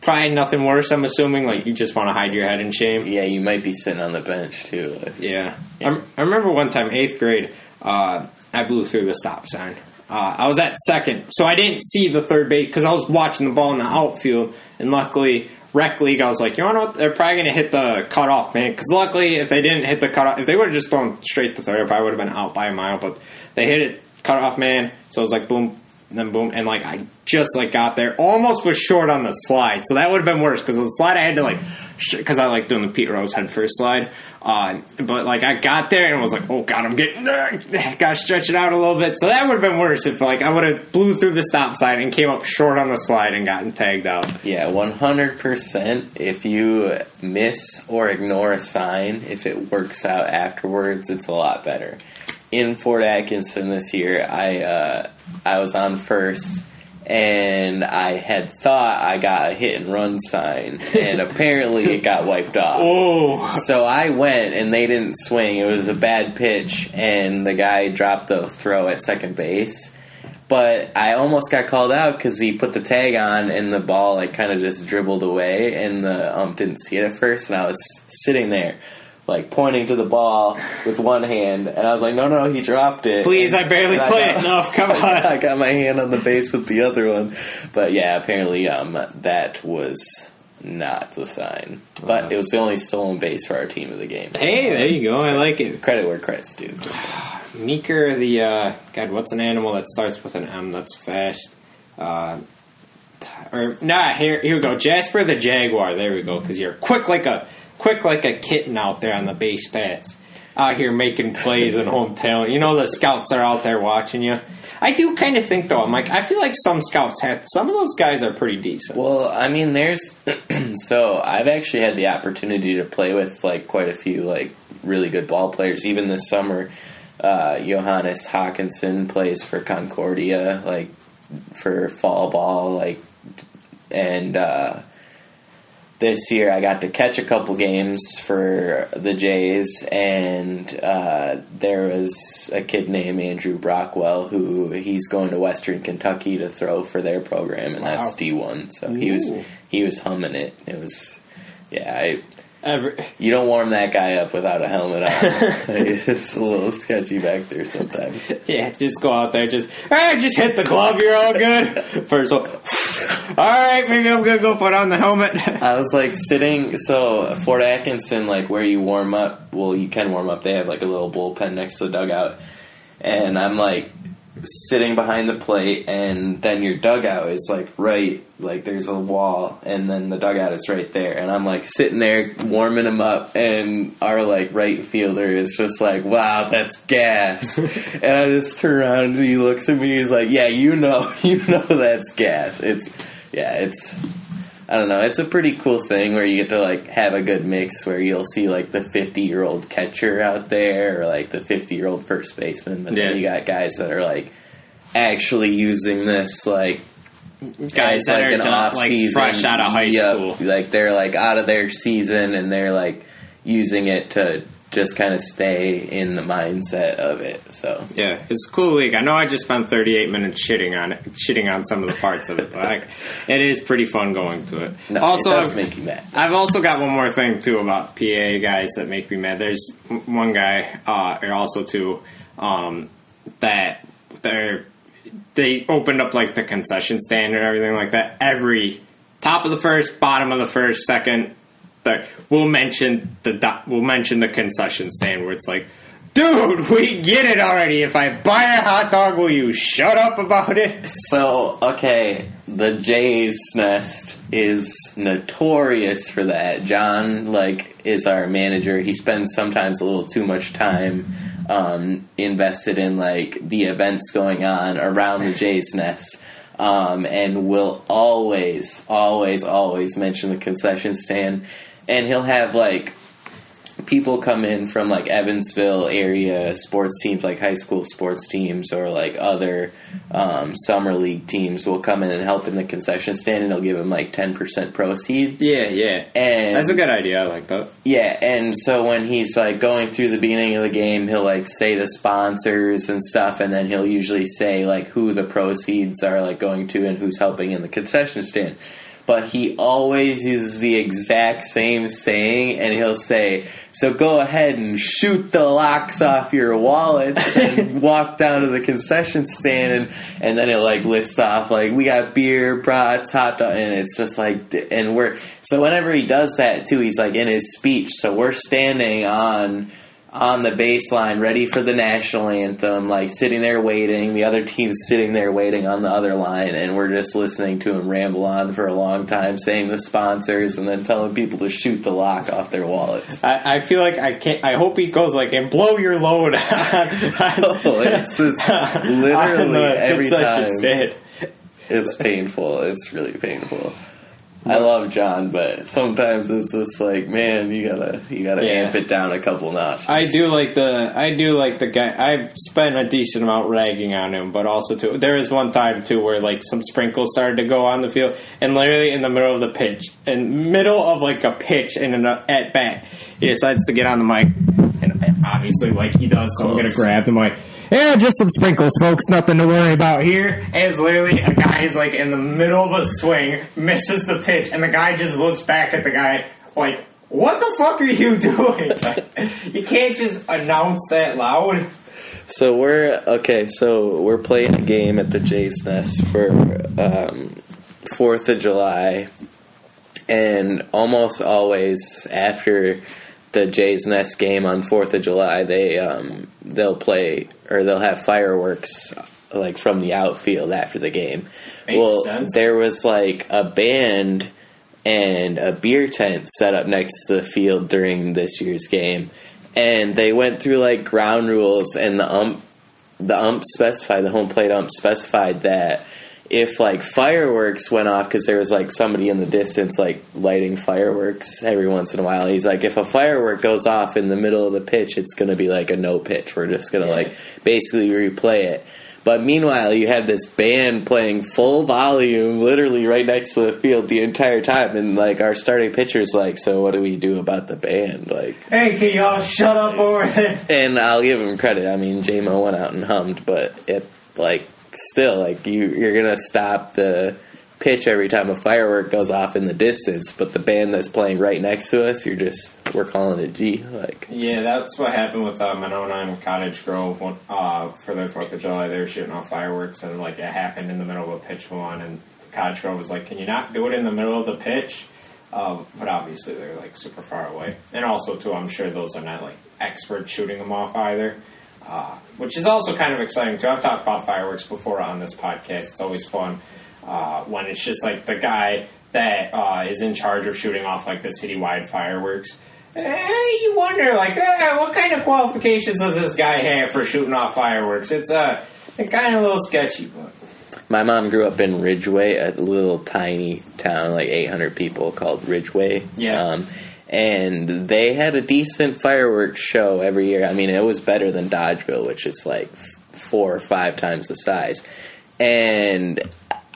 probably nothing worse. I'm assuming like you just want to hide your head in shame. Yeah, you might be sitting on the bench too. Yeah, I, I remember one time eighth grade, uh, I blew through the stop sign. Uh, I was at second, so I didn't see the third base because I was watching the ball in the outfield, and luckily. Rec league, I was like, you know what? They're probably going to hit the cutoff, man. Because luckily, if they didn't hit the cutoff, if they would have just thrown straight to third, I probably would have been out by a mile. But they hit it cutoff, man. So it was like boom, then boom, and like I just like got there, almost was short on the slide. So that would have been worse because the slide I had to like, because I like doing the Pete Rose head first slide. Uh, but like I got there and was like, oh god, I'm getting there. Got to stretch it out a little bit. So that would have been worse if like I would have blew through the stop sign and came up short on the slide and gotten tagged out. Yeah, one hundred percent. If you miss or ignore a sign, if it works out afterwards, it's a lot better. In Fort Atkinson this year, I uh, I was on first, and I had thought I got a hit and run sign, and apparently it got wiped off. Oh, So I went and they didn't swing. It was a bad pitch, and the guy dropped the throw at second base. But I almost got called out because he put the tag on, and the ball like kind of just dribbled away, and the ump didn't see it at first. And I was sitting there, like pointing to the ball with one hand, and I was like, "No, no, he dropped it." please! And- I barely play got- it enough. Come on. I got my hand on the base with the other one. But yeah, apparently um, that was not the sign. But it was the only stolen base for our team of the game. So Hey, there you go. I like it. credit where credit's due. Meeker, the uh, God, what's an animal that starts with an M that's fast? Uh, or nah, here here we go. Jasper the jaguar. There we go. Because you're quick like a quick like a kitten out there on the base paths, out here making plays in home talent. You know the scouts are out there watching you. I do kind of think though. I'm like I feel like some scouts have some of those guys are pretty decent. Well, I mean, there's so I've actually had the opportunity to play with like quite a few like really good ball players. Even this summer, uh, Johannes Hawkinson plays for Concordia, like for fall ball, like, and uh, this year I got to catch a couple games for the Jays, and uh, there was a kid named Andrew Brockwell who he's going to Western Kentucky to throw for their program, and that's D one. So he was he was humming it. It was yeah. I, Every, you don't warm that guy up without a helmet on. it's a little sketchy back there sometimes. Yeah, just go out there, just ah, just hit the glove. You're all good. First one. All right, maybe I'm gonna go put on the helmet. I was like sitting. So Fort Atkinson, like where you warm up. Well, you can warm up. They have like a little bullpen next to the dugout, and I'm like sitting behind the plate, and then your dugout is like right, like there's a wall, and then the dugout is right there, and I'm like sitting there warming him up, and our like right fielder is just like, "Wow, that's gas," and I just turn around and he looks at me, he's like, "Yeah, you know, you know that's gas." It's yeah, it's. I don't know. It's a pretty cool thing where you get to like have a good mix where you'll see like the 50 year old catcher out there or like the 50 year old first baseman, but Yeah. then you got guys that are like actually using this like Guys that like are an off like season, fresh out of high Yep. school. Like they're like out of their season and they're like using it to just kind of stay in the mindset of it. So Yeah, it's a cool league. I know I just spent 38 minutes shitting on it, shitting on some of the parts of it, but I, it is pretty fun going to it. no, also, it does I've- make you mad. I've also got one more thing too about PA guys that make me mad. There's one guy, uh, or also two, um, that they're they opened up like the concession stand and everything like that. Every top of the first, bottom of the first, second, the, we'll mention the we'll mention the concession stand where it's like, dude, we get it already. If I buy a hot dog, will you shut up about it? So, okay, the Jay's Nest is notorious for that. John, like, is our manager. He spends sometimes a little too much time um, invested in, like, the events going on around the Jay's Nest. Um, and will always, always, always mention the concession stand. And he'll have, like, people come in from like Evansville area sports teams, like high school sports teams, or like other um, summer league teams will come in and help in the concession stand, and they'll give them like ten percent proceeds. Yeah, yeah. And That's a good idea. I like that. yeah, and so when he's like going through the beginning of the game, he'll like say the sponsors and stuff, and then he'll usually say like who the proceeds are like going to and who's helping in the concession stand. But he always uses the exact same saying, and he'll say, "So go ahead and shoot the locks off your wallets and walk down to the concession stand." And and then he'll like lists off like we got beer, brats, hot dog, and it's just like, and we're so whenever he does that too, he's like in his speech. So we're standing on on the baseline, ready for the national anthem, like sitting there waiting. The other team's sitting there waiting on the other line, and we're just listening to him ramble on for a long time, saying the sponsors, and then telling people to shoot the lock off their wallets. I, I feel like I can't. I hope he goes like and blow your load. on, Oh, it's, it's literally every time. It's painful. It's really painful. I love John, but sometimes it's just like, man, you gotta you gotta Yeah. amp it down a couple notches. I do like the I do like the guy. I've spent a decent amount ragging on him, but also too there is one time too where like some sprinkles started to go on the field, and literally in the middle of the pitch, in middle of like a pitch and an at bat, he decides to get on the mic, and obviously like he does, so I'm gonna grab the mic. Yeah, just some sprinkles, folks. Nothing to worry about here. And it's literally a guy is like in the middle of a swing, misses the pitch, and the guy just looks back at the guy like, "What the fuck are you doing?" Like, you can't just announce that loud. So we're okay. So we're playing a game at the Jays Nest for um, Fourth of July, and almost always after the Jays Nest game on Fourth of July, they um, they'll play or they'll have fireworks like from the outfield after the game. Makes well, sense. there was like a band and a beer tent set up next to the field during this year's game, and they went through like ground rules, and the ump, the ump specified, the home plate ump specified that if like fireworks went off because there was like somebody in the distance like lighting fireworks every once in a while he's like if a firework goes off in the middle of the pitch it's going to be like a no pitch we're just going to like basically replay it but meanwhile you have this band playing full volume literally right next to the field the entire time and like our starting pitcher's like so what do we do about the band like Hey, can y'all shut up over there? and I'll give him credit. I mean, JMO went out and hummed, but it like still like you you're gonna stop the pitch every time a firework goes off in the distance, but the band that's playing right next to us, you're just we're calling it G. Like Yeah, that's what happened with uh, Monona and Cottage Grove when, uh, for their Fourth of July. They were shooting off fireworks, and like it happened in the middle of a pitch one, and Cottage Grove was like, "Can you not do it in the middle of the pitch?" Um, but obviously, they're like super far away, and also too, I'm sure those are not like experts shooting them off either. Uh, which is also kind of exciting too. I've talked about fireworks before on this podcast. It's always fun uh, when it's just like the guy that uh, is in charge of shooting off like the citywide fireworks. Eh, you wonder, like, eh, what kind of qualifications does this guy have for shooting off fireworks? It's uh, kind of a little sketchy, but my mom grew up in Ridgeway, a little tiny town, like 800 people, called Ridgeway. Yeah. Um, and they had a decent fireworks show every year. I mean, it was better than Dodgeville, which is like four or five times the size. And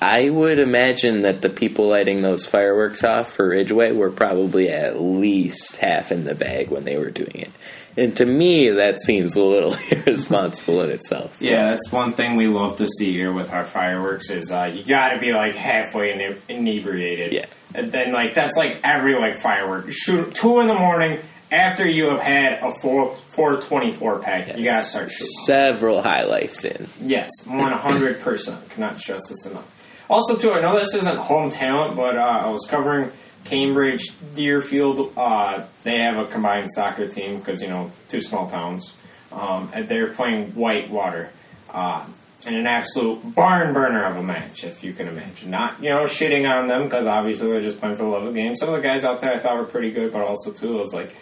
I would imagine that the people lighting those fireworks off for Ridgeway were probably at least half in the bag when they were doing it. And to me, that seems a little irresponsible in itself. yeah, that's one thing we love to see here with our fireworks is uh, you got to be like halfway ine- inebriated. Yeah. and then like that's like every like firework. Shoot two in the morning after you have had a four four twenty four pack. You got to start shooting. Several high lifes in. Yes, one hundred percent. Cannot stress this enough. Also, too, I know this isn't home talent, but uh, I was covering Cambridge, Deerfield, uh, they have a combined soccer team because you know two small towns, um, and they're playing Whitewater. Uh, and an absolute barn burner of a match, if you can imagine. Not, you know, shitting on them because obviously they're just playing for the love of the game. Some of the guys out there I thought were pretty good, but also too, I was like,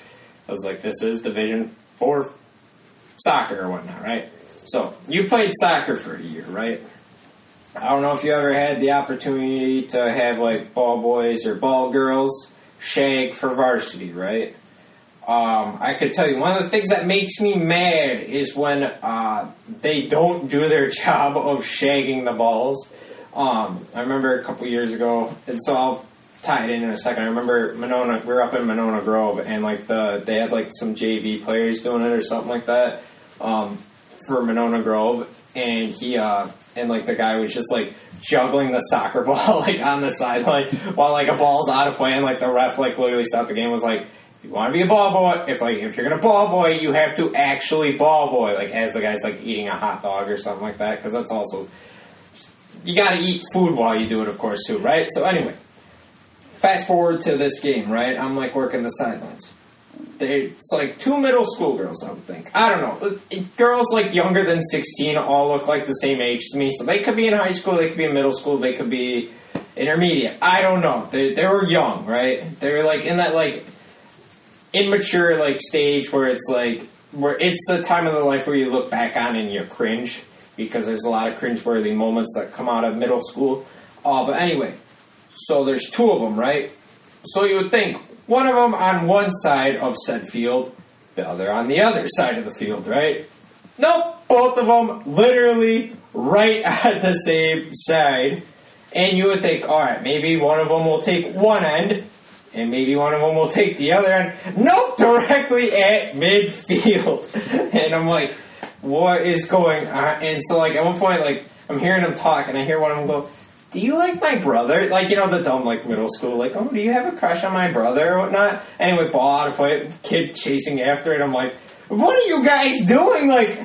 I was like, this is Division Four soccer or whatnot, right? So you played soccer for a year, right? I don't know if you ever had the opportunity to have like ball boys or ball girls shag for varsity, right? Um, I could tell you one of the things that makes me mad is when uh, they don't do their job of shagging the balls. Um, I remember a couple years ago, and so I'll tie it in in a second. I remember Monona. We were up in Monona Grove, and like the they had like some JV players doing it or something like that um, for Monona Grove, and he uh, and like the guy was just like juggling the soccer ball like on the sideline while like a ball's out of play, and like the ref like literally stopped the game was like if you want to be a ball boy, if like if you're gonna ball boy, you have to actually ball boy. Like as the guy's like eating a hot dog or something like that, because that's also you got to eat food while you do it, of course, too, right? So anyway, fast forward to this game, right? I'm like working the sidelines. It's like two middle school girls, I would think. I don't know. Girls like younger than 16 all look like the same age to me, so they could be in high school, they could be in middle school, they could be intermediate. I don't know. They, they were young, right? They were like in that like immature like stage where it's like where it's the time of the life where you look back on and you cringe because there's a lot of cringeworthy moments that come out of middle school. Uh, but anyway, so there's two of them, right? So you would think one of them on one side of said field, the other on the other side of the field, right? Nope, both of them literally right at the same side. And you would think, all right, maybe one of them will take one end, and maybe one of them will take the other end. Nope, directly at midfield. and I'm like, what is going on? And so, like, at one point, like, I'm hearing them talk, and I hear one of them go, do you like my brother? Like, you know, the dumb, like, middle school, like, oh, do you have a crush on my brother or whatnot? Anyway, ball out of play, kid chasing after it. I'm like, what are you guys doing? Like,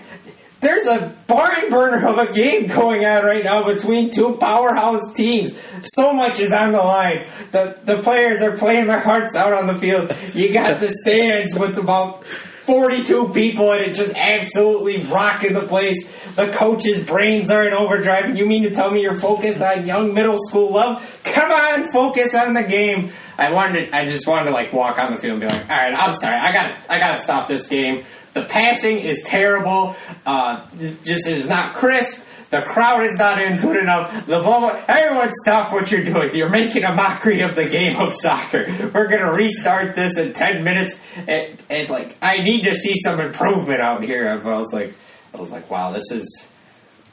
there's a barn burner of a game going on right now between two powerhouse teams. So much is on the line. The the players are playing their hearts out on the field. You got the stands with about 42 people and it just absolutely rocking the place. The coach's brains are in overdrive. And you mean to tell me you're focused on young middle school love? Come on, focus on the game. I wanted to, I just wanted to like walk on the field and be like, all right, I'm sorry, I gotta I gotta stop this game. The passing is terrible. Uh, just is not crisp. The crowd is not into it enough. The ball, everyone, stop what you're doing. You're making a mockery of the game of soccer. We're gonna restart this in ten minutes, and, and like I need to see some improvement out here. I was like, I was like, wow, this is.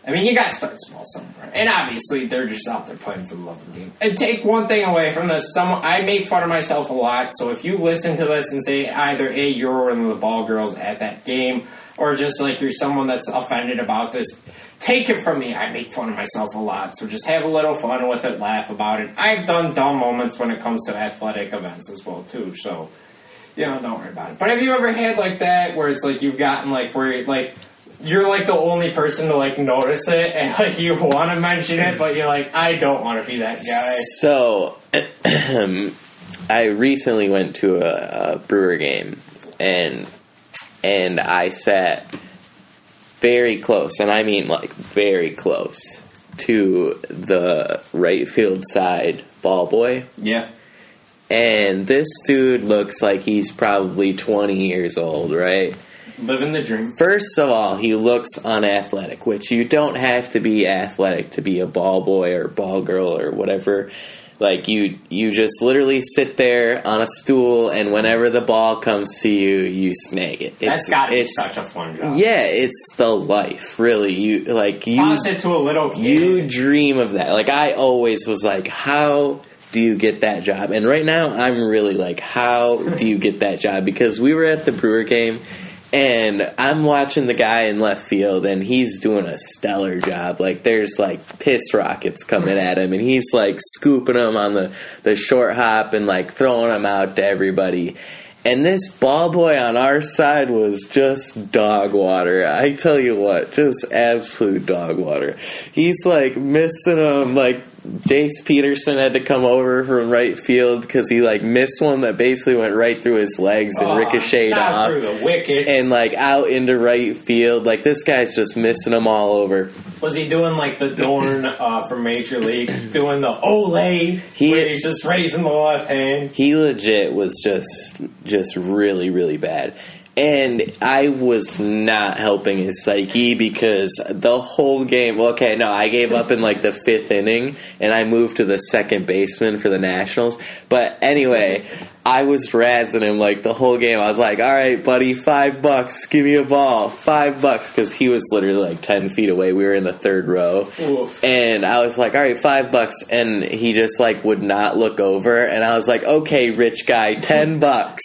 I mean, you got to start small somewhere, and obviously they're just out there playing for the love of the game. And take one thing away from this: some I make fun of myself a lot. So if you listen to this and say either a you're one of the ball girls at that game, or just like you're someone that's offended about this, take it from me. I make fun of myself a lot, so just have a little fun with it, laugh about it. I've done dumb moments when it comes to athletic events as well too. So you know, don't worry about it. But have you ever had like that where it's like you've gotten like where like you're like the only person to like notice it and like you want to mention it, but you're like, I don't want to be that guy. So, I recently went to a, a Brewer game, and and I sat very close, and I mean like very close to the right field side ball boy. Yeah. And this dude looks like he's probably 20 years old, right? Living the dream. First of all, he looks unathletic, which you don't have to be athletic to be a ball boy or ball girl or whatever. Like you, you just literally sit there on a stool, and whenever the ball comes to you, you snag it. That's gotta be it's- such a fun job. yeah, it's the life, really. You like you Toss it to a little kid. you dream of that. Like I always was like, how do you get that job? And right now I'm really like, how do you get that job? Because we were at the Brewer game and I'm watching the guy in left field and he's doing a stellar job. Like there's like piss rockets coming at him and he's like scooping them on the, the short hop and like throwing them out to everybody. And this ball boy on our side was just dog water. I tell you what, just absolute dog water. He's like missing them, like Jace Peterson had to come over from right field because he like missed one that basically went right through his legs and Oh, ricocheted off. through the wickets. And like out into right field, like this guy's just missing them all over. was he doing like the Dorn uh, from Major League, doing the Olay, He- where he's just raising the left hand? He legit was just just really really bad. And I was not helping his psyche because the whole game. Okay, no, I gave up in like the fifth inning, and I moved to the second baseman for the Nationals. But anyway, I was razzing him like the whole game. I was like, "All right, buddy, five bucks, give me a ball, five bucks," because he was literally like ten feet away. We were in the third row, Oof. and I was like, "All right, five bucks," and he just like would not look over, and I was like, "Okay, rich guy, ten bucks."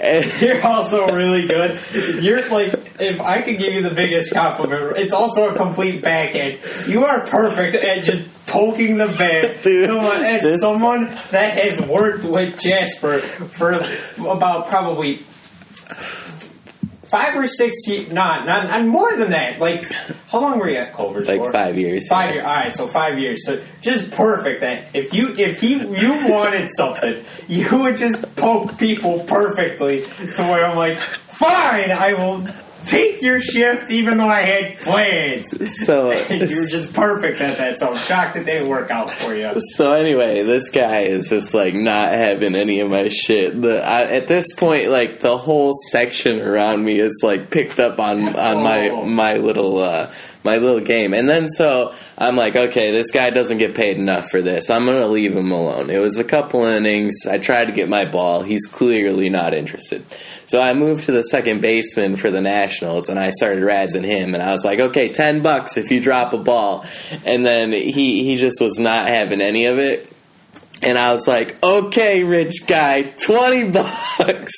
And You're also really good. You're like, if I could give you the biggest compliment, it's also a complete backhand. You are perfect at just poking the bat. Dude, someone, as this- someone that has worked with Jasper for about probably five or six years, not, not, not more than that. Like, how long were you at Culver's like for? five years. Five years. All right, so five years. So just perfect. That if you if he you wanted something, you would just poke people perfectly to where I'm like, fine, I will take your shift even though I had plans. So you were just perfect at that. So I'm shocked it didn't work out for you. So anyway, this guy is just like not having any of my shit. The I, at this point, like the whole section around me is like picked up on on my Oh. my little uh, my little game, and then so I'm like, okay, this guy doesn't get paid enough for this. I'm gonna leave him alone. It was a couple innings. I tried to get my ball. He's clearly not interested. So I moved to the second baseman for the Nationals, and I started razzing him. And I was like, "Okay, ten bucks if you drop a ball." And then he he just was not having any of it. And I was like, "Okay, rich guy, twenty bucks."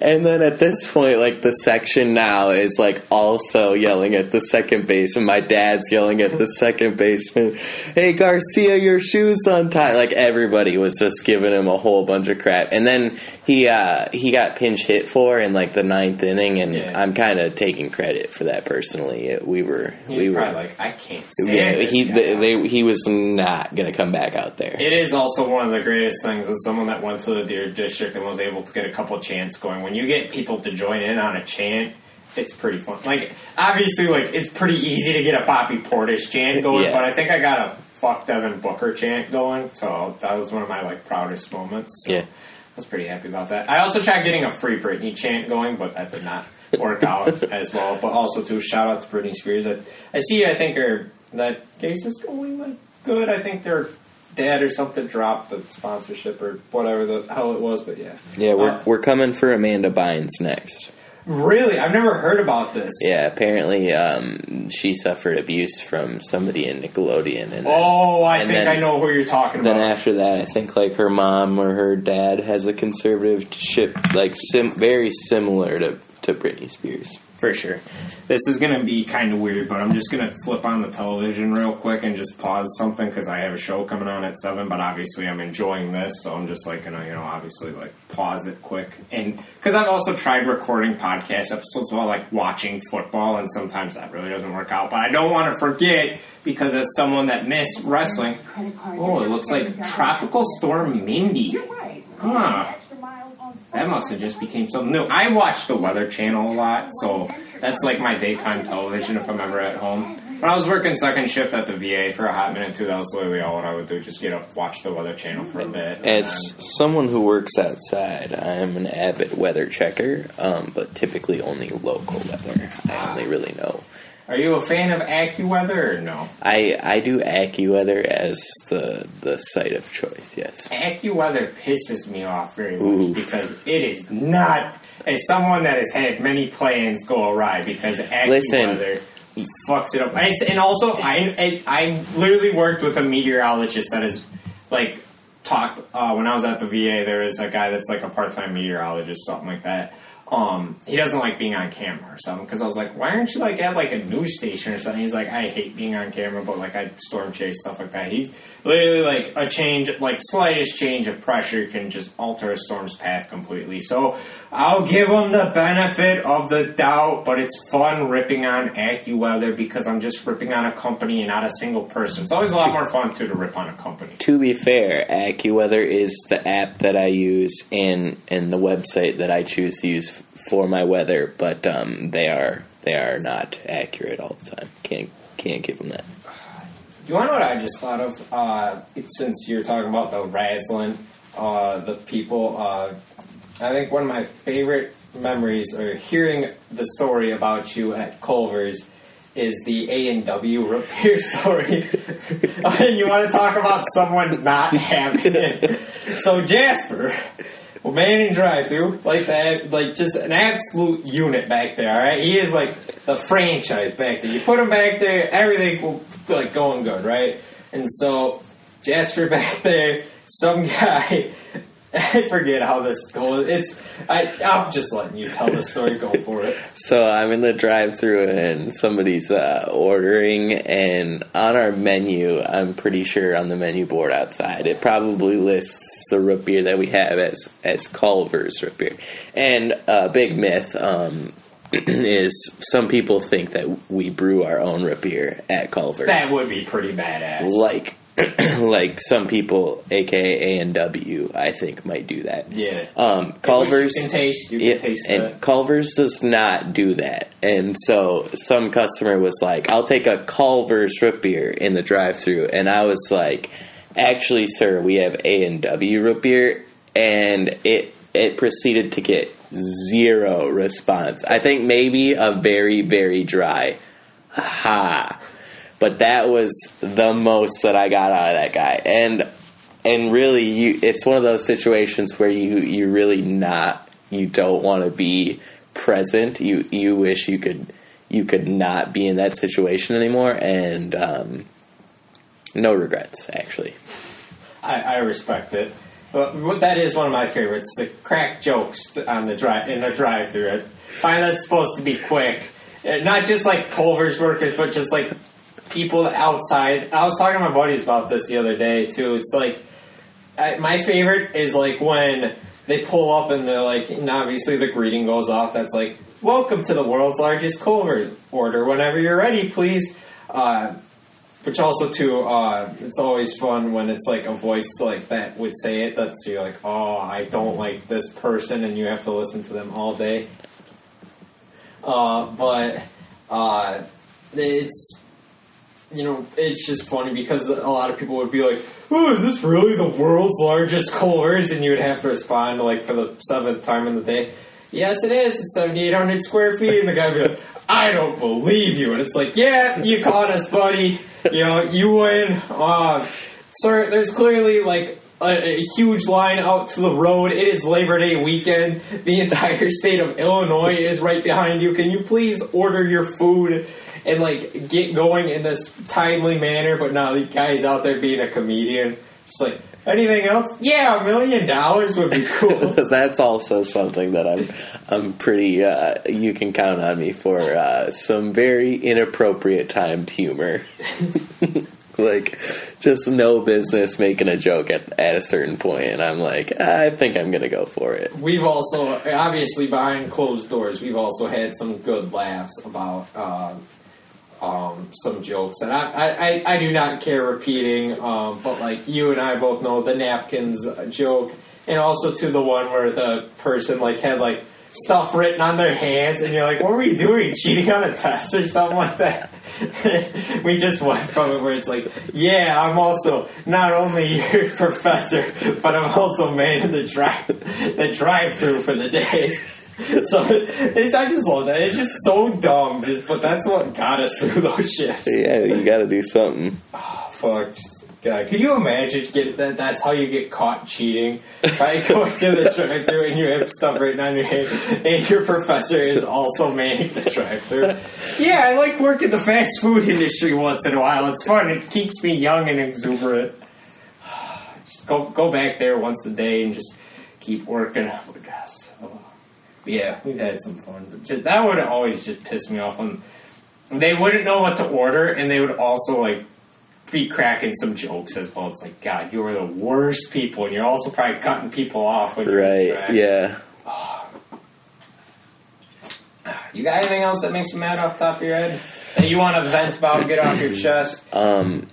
And then at this point, like the section now is like also yelling at the second baseman. My dad's yelling at the second baseman, "Hey Garcia, your shoes untied!" Like everybody was just giving him a whole bunch of crap. And then he uh, he got pinch hit for in like the ninth inning, and Yeah. I'm kind of taking credit for that personally. We were He we was were. probably like, I can't stand yeah, he they, they, he was not gonna come back out there. It is also one of the greatest things as someone that went to the Deer District and was able to get a couple chants going. When you get people to join in on a chant, it's pretty fun. Like obviously, like it's pretty easy to get a Bobby Portis chant going, Yeah. but I think I got a fuck Devin Booker chant going, so that was one of my like proudest moments. So Yeah. I was pretty happy about that. I also tried getting a free Britney chant going, but that did not work out as well. But also too, shout out to Britney Spears. I, I see. I think her that case is going like good. I think they're dad or something dropped the sponsorship or whatever the hell it was. But yeah, Yeah, we're Uh, we're coming for Amanda Bynes next. Really, I've never heard about this. Yeah, apparently um, she suffered abuse from somebody in Nickelodeon, and then, Oh, I And think then- I know who you're talking then about. Then after that, I think like her mom or her dad has a conservatorship, like sim- very similar to to Britney Spears. For sure. This is going to be kind of weird, but I'm just going to flip on the television real quick and just pause something because I have a show coming on at 7, but obviously I'm enjoying this, so I'm just like going to, you know, obviously like pause it quick. And because I've also tried recording podcast episodes while like watching football, and sometimes that really doesn't work out, but I don't want to forget because as someone that missed wrestling, oh, it looks like Tropical Storm Mindy. Huh. That must have just became something new. I watch the Weather Channel a lot, so that's like my daytime television if I'm ever at home. When I was working second shift at the VA for a hot minute too, that was literally all what I would do. Just get up, watch the Weather Channel for a bit. As then- someone who works outside, I am an avid weather checker, um, but typically only local weather. I only really know. Are you a fan of AccuWeather or no? I I do AccuWeather as the the site of choice. Yes. AccuWeather pisses me off very much Oof. because it is not. As someone that has had many plans go awry because Listen. AccuWeather fucks it up, and, also I, I I literally worked with a meteorologist that is like talked uh, when I was at the VA. There is a guy that's like a part time meteorologist, something like that. Um, he doesn't like being on camera or something. Because I was like, why aren't you like at like a news station or something? He's like, I hate being on camera, but like I storm chase stuff like that. He's literally like a change, like slightest change of pressure can just alter a storm's path completely. So I'll give him the benefit of the doubt, but it's fun ripping on AccuWeather because I'm just ripping on a company and not a single person. It's always a lot more fun too to rip on a company. To be fair, AccuWeather is the app that I use and and the website that I choose to use for my weather, but um, they are they are not accurate all the time. Can't can't give them that. You want to know what I just thought of? Uh, since you're talking about the Raslin, uh, the people, uh, I think one of my favorite memories are hearing the story about you at Culver's is the A and W repair story. and you want to talk about someone not having it? So Jasper, well, Manning drive through like that, like just an absolute unit back there. All right, he is like the franchise back there. You put him back there, everything will like going good, right? And so Jasper back there, some guy. I forget how this goes. It's I. I'm just letting you tell the story. Go for it. So I'm in the drive-through and somebody's uh, ordering, and on our menu, I'm pretty sure on the menu board outside, it probably lists the root beer that we have as as Culver's root beer. And a big myth um, is some people think that we brew our own root beer at Culver's. That would be pretty badass. like like some people, aka A and W, I think might do that. Yeah. Um, Culver's you can taste. You can yeah, taste and that. Culver's does not do that. And so some customer was like, "I'll take a Culver's root beer in the drive-through," and I was like, "Actually, sir, we have A and W root beer," and it it proceeded to get zero response. I think maybe a very very dry ha. But that was the most that I got out of that guy. And and really you it's one of those situations where you you really not you don't want to be present. You you wish you could you could not be in that situation anymore and um no regrets actually. I, I respect it. But that is one of my favorites. The crack jokes on the drive in the drive-through. I find that's supposed to be quick, not just like Culver's workers, but just like people outside. I was talking to my buddies about this the other day too. It's like I, my favorite is like when they pull up and they're like, and obviously the greeting goes off. That's like, "Welcome to the world's largest Culver. Order whenever you're ready, please." Uh, which also too, uh, it's always fun when it's like a voice like that would say it. That's you're like, oh, I don't like this person, and you have to listen to them all day. Uh, but uh, it's you know, it's just funny because a lot of people would be like, "Oh, is this really the world's largest Culver's?" And you would have to respond like for the seventh time in the day, "Yes, it is. It's seventy eight hundred square feet." And the guy would be like, "I don't believe you." And it's like, "Yeah, you caught us, buddy. You know, you win." Uh, sir, there's clearly like a, a huge line out to the road. It is Labor Day weekend. The entire state of Illinois is right behind you. Can you please order your food and like get going in this timely manner? But now the guy's out there being a comedian. Just like anything else? Yeah, a million dollars would be cool. That's also something that I'm I'm pretty uh, you can count on me for uh, some very inappropriate timed humor. like just no business making a joke at, at a certain point and I'm like I think I'm going to go for it. We've also, obviously, behind closed doors, we've also had some good laughs about uh, um, some jokes, and I, I, I, do not care repeating. Um, but like you and I both know the napkins joke, and also to the one where the person like had like stuff written on their hands, and you're like, "What were you doing? Cheating on a test or something like that?" we just went from it where it's like, "Yeah, I'm also not only your professor, but I'm also man the drive the drive through for the day." So it's I just love that. It's just so dumb, just but that's what got us through those shifts. Yeah, you got to do something. Oh Fuck, just, God, could you imagine get that? That's how you get caught cheating by going to the drive-through and you have stuff written on your hand, and your professor is also manning the drive-through. Yeah, I like working the fast food industry once in a while. It's fun. It keeps me young and exuberant. Just go go back there once a day and just keep working. Gosh. Yeah, we've had some fun. But ju- that would always just piss me off when they wouldn't know what to order, and they would also like be cracking some jokes as well. It's like, God, you are the worst people, and you're also probably cutting people off when you're Right. interacting. Yeah. You got anything else that makes you mad off the top of your head that you want to vent about, get off your chest? Um,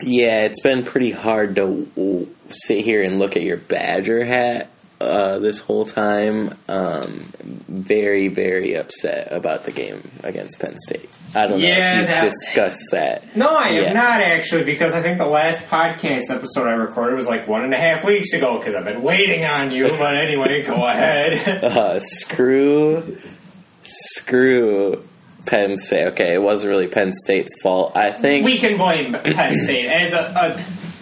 yeah, it's been pretty hard to w- sit here and look at your Badger hat uh, this whole time. Um, very, very upset about the game against Penn State. I don't Yeah, know if you've discussed that. No, I have Yeah. not actually, because I think the last podcast episode I recorded was like one and a half weeks ago. Because I've been waiting on you. But anyway, go ahead. Uh, screw, screw Penn State. Okay, it wasn't really Penn State's fault. I think we can blame Penn State as a,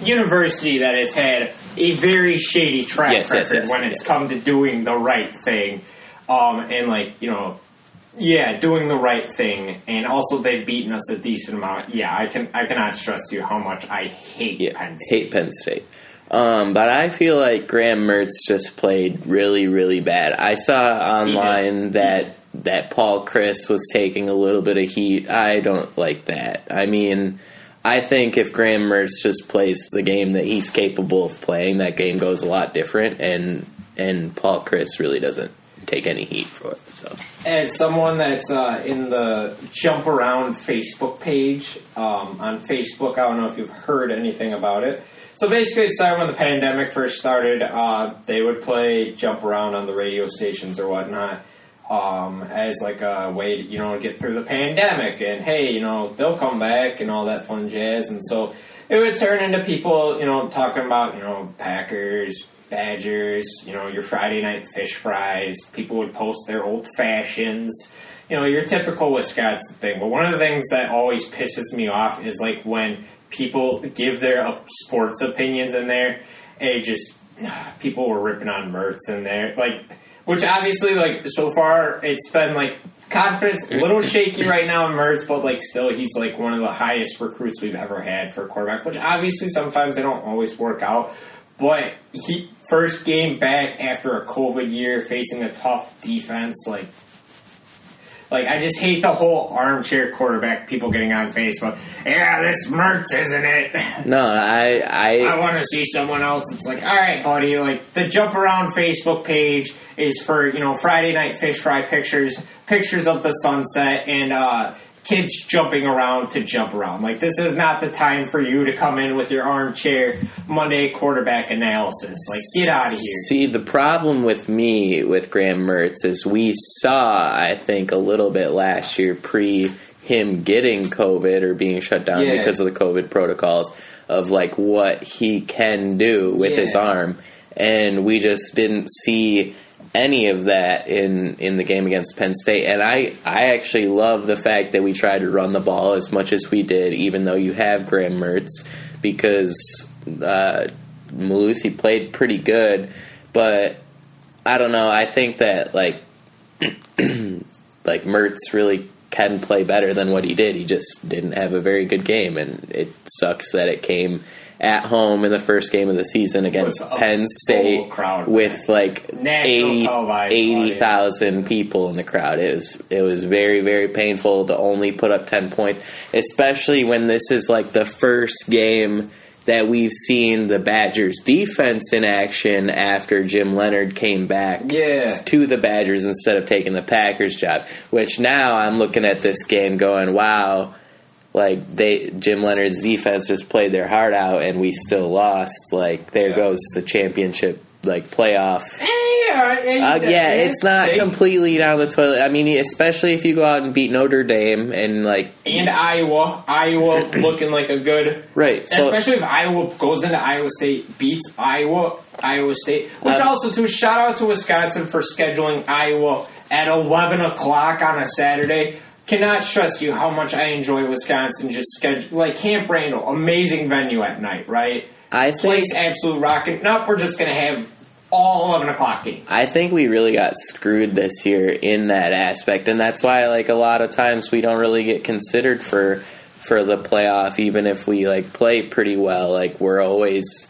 a university that has had a very shady track Yes, yes, record yes, when it's come to doing the right thing, um, and like you know, yeah, doing the right thing, and also they've beaten us a decent amount. Yeah, I can I cannot stress to you how much I hate yeah, Penn State. hate Penn State. Um, but I feel like Graham Mertz just played really, really bad. I saw online that that Paul Chryst was taking a little bit of heat. I don't like that. I mean, I think if Graham Mertz just plays the game that he's capable of playing, that game goes a lot different. And and Paul Chryst really doesn't take any heat for it. So as someone that's uh, in the jump around Facebook page um, on Facebook, I don't know if you've heard anything about it. So basically, it started when the pandemic first started. Uh, they would play jump around on the radio stations or whatnot um, as like a way to you know get through the pandemic. And hey, you know they'll come back and all that fun jazz. And so it would turn into people you know talking about you know Packers. Badgers, you know, your Friday night fish fries. People would post their old fashions you know, your typical Wisconsin thing. But one of the things that always pisses me off is like when people give their sports opinions in there. and just people were ripping on Mertz in there, like, which obviously, like, so far it's been like confidence a little shaky right now in Mertz, but like still he's like one of the highest recruits we've ever had for a quarterback. Which obviously sometimes they don't always work out. But he first game back after a COVID year, facing a tough defense, like like I just hate the whole armchair quarterback people getting on Facebook. Yeah, this Mertz, isn't it? no, I I I want to see someone else. It's like, all right, buddy. Like the jump around Facebook page is for you know Friday night fish fry pictures, pictures of the sunset, and uh, kids jumping around to jump around. Like this is not the time for you to come in with your armchair Monday quarterback analysis. Like get out of here. See, the problem with me with Graham Mertz is we saw, I think, a little bit last year pre him getting COVID or being shut down Yeah. because of the COVID protocols of like what he can do with his arm. And we just didn't see any of that in, in the game against Penn State. And I, I actually love the fact that we tried to run the ball as much as we did, even though you have Graham Mertz, because uh, Mellusi played pretty good, but I don't know. I think that like like Mertz really can play better than what he did. He just didn't have a very good game, and it sucks that it came at home in the first game of the season against Penn State crowd, with like National 80 televised 80,000 people in the crowd. It was it was very very painful to only put up 10 points, especially when this is like the first game that we've seen the Badgers defense in action after Jim Leonhard came back Yeah. to the Badgers instead of taking the Packers job. Which now I'm looking at this game going, wow, like they Jim Leonhard's defense just played their heart out and we still lost. Like there Yeah. goes the championship like playoff. Yeah, Uh, yeah, it's not They- completely down the toilet. I mean, especially if you go out and beat Notre Dame and like and Iowa. Iowa looking like a good right. So Especially if Iowa goes into Iowa State, beats Iowa, Iowa State. Which Um, also, too, shout out to Wisconsin for scheduling Iowa at 11 o'clock on a Saturday. Cannot stress you how much I enjoy Wisconsin just schedule like Camp Randall, amazing venue at night, right? I think Place absolute rocking. Nope, we're just gonna have all 11 o'clock games. I think we really got screwed this year in that aspect, and that's why like a lot of times we don't really get considered for for the playoff, even if we like play pretty well. Like we're always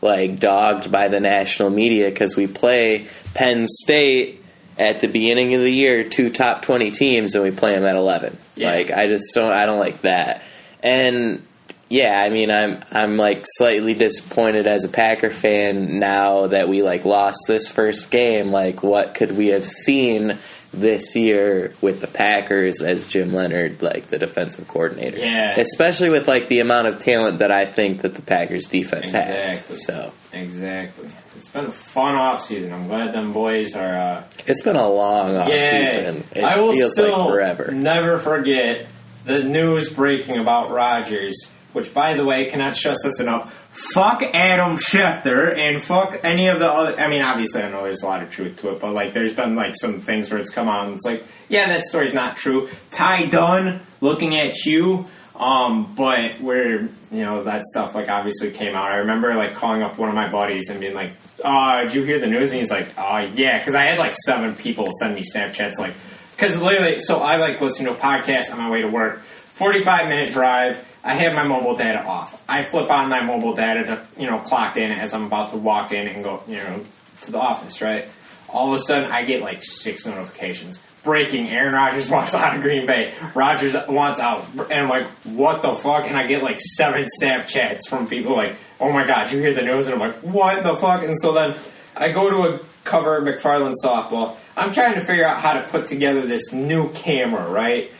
like dogged by the national media because we play Penn State at the beginning of the year two top 20 teams and we play them at 11. Yeah. Like I just don't I don't like that. And yeah, I mean I'm I'm like slightly disappointed as a Packer fan now that we like lost this first game. Like what could we have seen this year with the Packers as Jim Leonhard like the defensive coordinator? Yeah. Especially with like the amount of talent that I think that the Packers defense Exactly. has. So Exactly. It's been a fun off season. I'm glad them boys are. Uh, it's been a long off yeah, season. It I will feels still like forever. never forget the news breaking about Rodgers, Which, by the way, cannot stress this enough. Fuck Adam Schefter and fuck any of the other. I mean, obviously, I know there's a lot of truth to it, but like, there's been like some things where it's come out and it's like, yeah, that story's not true. Ty Dunne, looking at you. Um, but where you know that stuff like obviously came out. I remember like calling up one of my buddies and being like, "Uh, did you hear the news?" And he's like, "Uh, yeah," because I had like seven people send me Snapchats like, because literally, so I like listen to a podcast on my way to work. Forty-five minute drive. I have my mobile data off. I flip on my mobile data to you know clock in as I'm about to walk in and go you know to the office. Right. All of a sudden, I get like six notifications. Breaking: Aaron Rodgers wants out of Green Bay. Rodgers wants out, and I'm like, "What the fuck?" And I get like seven Snapchats from people like, "Oh my god, you hear the news?" And I'm like, "What the fuck?" And so then I go to a cover McFarland softball. I'm trying to figure out how to put together this new camera, right?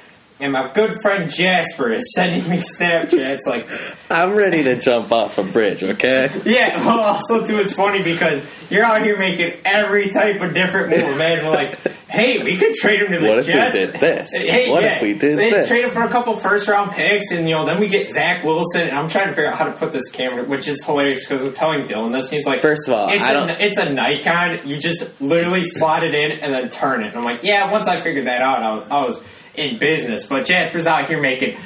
And my good friend Jasper is sending me Snapchats like, I'm ready to jump off a bridge, okay? yeah, well, also too, it's funny because you're out here making every type of different move, man. We're like, hey, we could trade him to the Jets. What if we did this? Hey, What yeah, if we did they this? Trade him for a couple first round picks, and you know, then we get Zach Wilson. And I'm trying to figure out how to put this camera, which is hilarious because I'm telling Dylan this. And he's like, First of all, it's I a, don't- it's a Nikon. You just literally slot it in and then turn it. And I'm like, yeah. Once I figured that out, I was, I was in business. But Jasper's out here making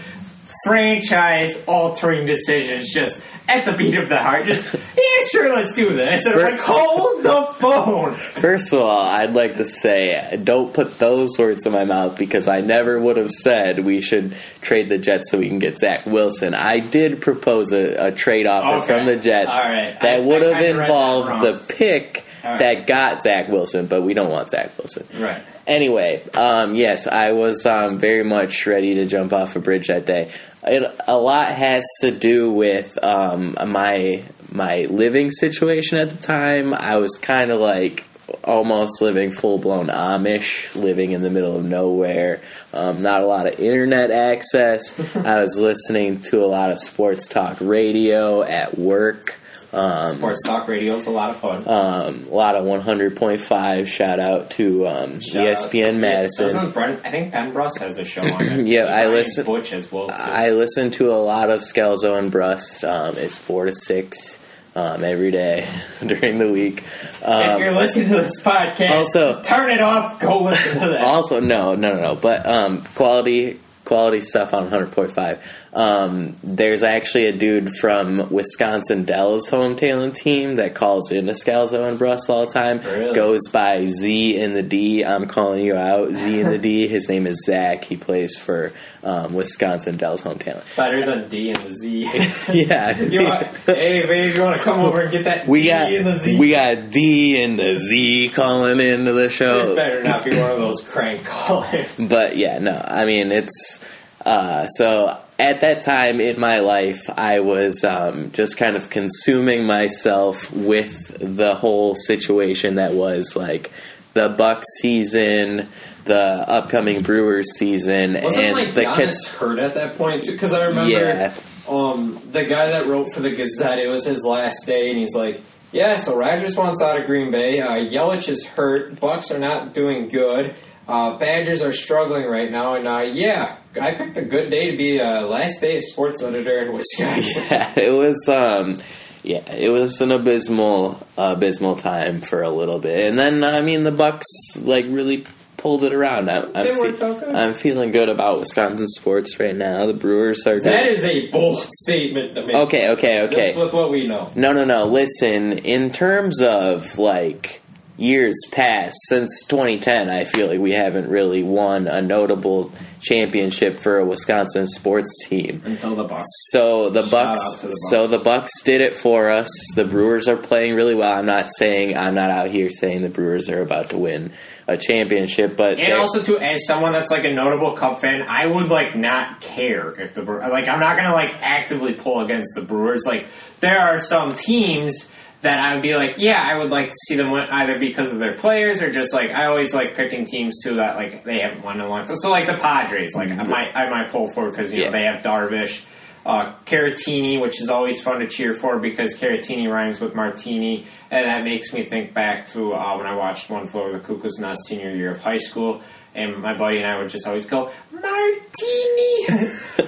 franchise altering decisions just at the beat of the heart. Just yeah, sure, let's do this. And I'm like, hold the phone. First of all, I'd like to say don't put those words in my mouth because I never would have said we should trade the Jets so we can get Zach Wilson. I did propose a, a trade offer Okay. from the Jets right. that I- would I have kinda read that involved the pick right. that got Zach Wilson, but we don't want Zach Wilson. Right. Anyway, um, yes, I was um, very much ready to jump off a bridge that day. It, a lot has to do with um, my my living situation at the time. I was kind of like almost living full blown Amish, living in the middle of nowhere. Um, not a lot of internet access. I was listening to a lot of sports talk radio at work. Um, Sports talk radio is a lot of fun. um, a lot of 100.5. Shout out to um, Shout ESPN to- Madison. Doesn't Brent, I think Ben Bruss has a show on it. Yeah, I listen- Butch as well. Too. I listen to a lot of Scalzo and Bruss. Um, it's four to six um, every day during the week. if Um, you're listening to this podcast, also- turn it off. Go listen to that. also, no, no, no, no. But um, quality quality stuff on 100.5. Um, there's actually a dude from Wisconsin Dell's home talent team that calls into Scalzo and Bruss all the time. Really? Goes by Z in the D. I'm calling you out. Z in the D. His name is Zach. He plays for um, Wisconsin Dell's home talent. Better than D and the Z. Yeah. you want, hey, babe, you want to come over and get that We D got and the Z? we got D and the Z calling into the this show. better not be one of those crank callers. But yeah, no, I mean it's uh, so at that time in my life, I was um, just kind of consuming myself with the whole situation that was like the Bucks season, the upcoming Brewers season, Wasn't and like the Giannis hurt at that point? Because I remember Yeah. um, the guy that wrote for the Gazette. It was his last day, and he's like, "Yeah, so Rodgers wants out of Green Bay. Uh, Yelich is hurt. Bucks are not doing good. Uh, Badgers are struggling right now, and uh, yeah, I picked a good day to be uh, last day of sports editor in Wisconsin. yeah, it was um yeah, it was an abysmal abysmal time for a little bit. And then I mean the Bucks like really pulled it around. I'm They I'm, worked out good. I'm feeling good about Wisconsin sports right now. The Brewers are That good. is a bold statement to make. Okay, okay, okay. Just with what we know. No, no, no. Listen, in terms of like years past since 2010, I feel like we haven't really won a notable championship for a Wisconsin sports team. Until the Bucks. So the Bucks, to the Bucks. so the Bucks did it for us. The Brewers are playing really well. I'm not saying I'm not out here saying the Brewers are about to win a championship, but And also, too, as someone that's like a notable Cup fan, I would like not care if the like I'm not gonna like actively pull against the Brewers. Like there are some teams that I would be like, yeah, I would like to see them win either because of their players or just like I always like picking teams too that like they haven't won in a long time. So like the Padres, like I might I might pull for because you know they have Darvish. Uh, Caratini, which is always fun to cheer for because Caratini rhymes with Martini, and that makes me think back to uh, when I watched One Flew Over the Cuckoo's Nest senior year of high school, and my buddy and I would just always go Martini.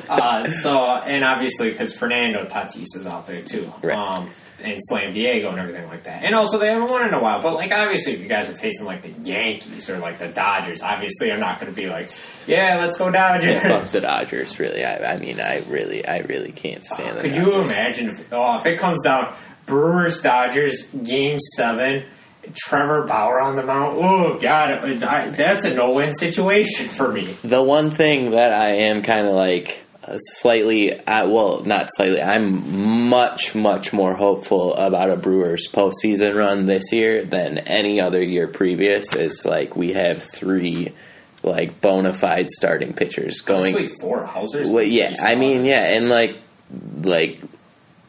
uh, so, and obviously because Fernando Tatis is out there too, Right. um, and Slam Diego and everything like that, and also they haven't won in a while. But like obviously, if you guys are facing like the Yankees or like the Dodgers, obviously I'm not going to be like, yeah, let's go Dodgers. fuck the Dodgers. Really, I, I mean, I really, I really can't stand the Could you imagine if, oh, if it comes down Brewers Dodgers game seven, Trevor Bauer on the mound? Oh God, that's a no win situation for me. The one thing that I am kind of like uh, slightly, uh, well, not slightly, I'm much, much more hopeful about a Brewers postseason run this year than any other year previous. Is like we have three like bona fide starting pitchers going. Honestly, four Housers. Well, yeah, I mean, yeah, and like, like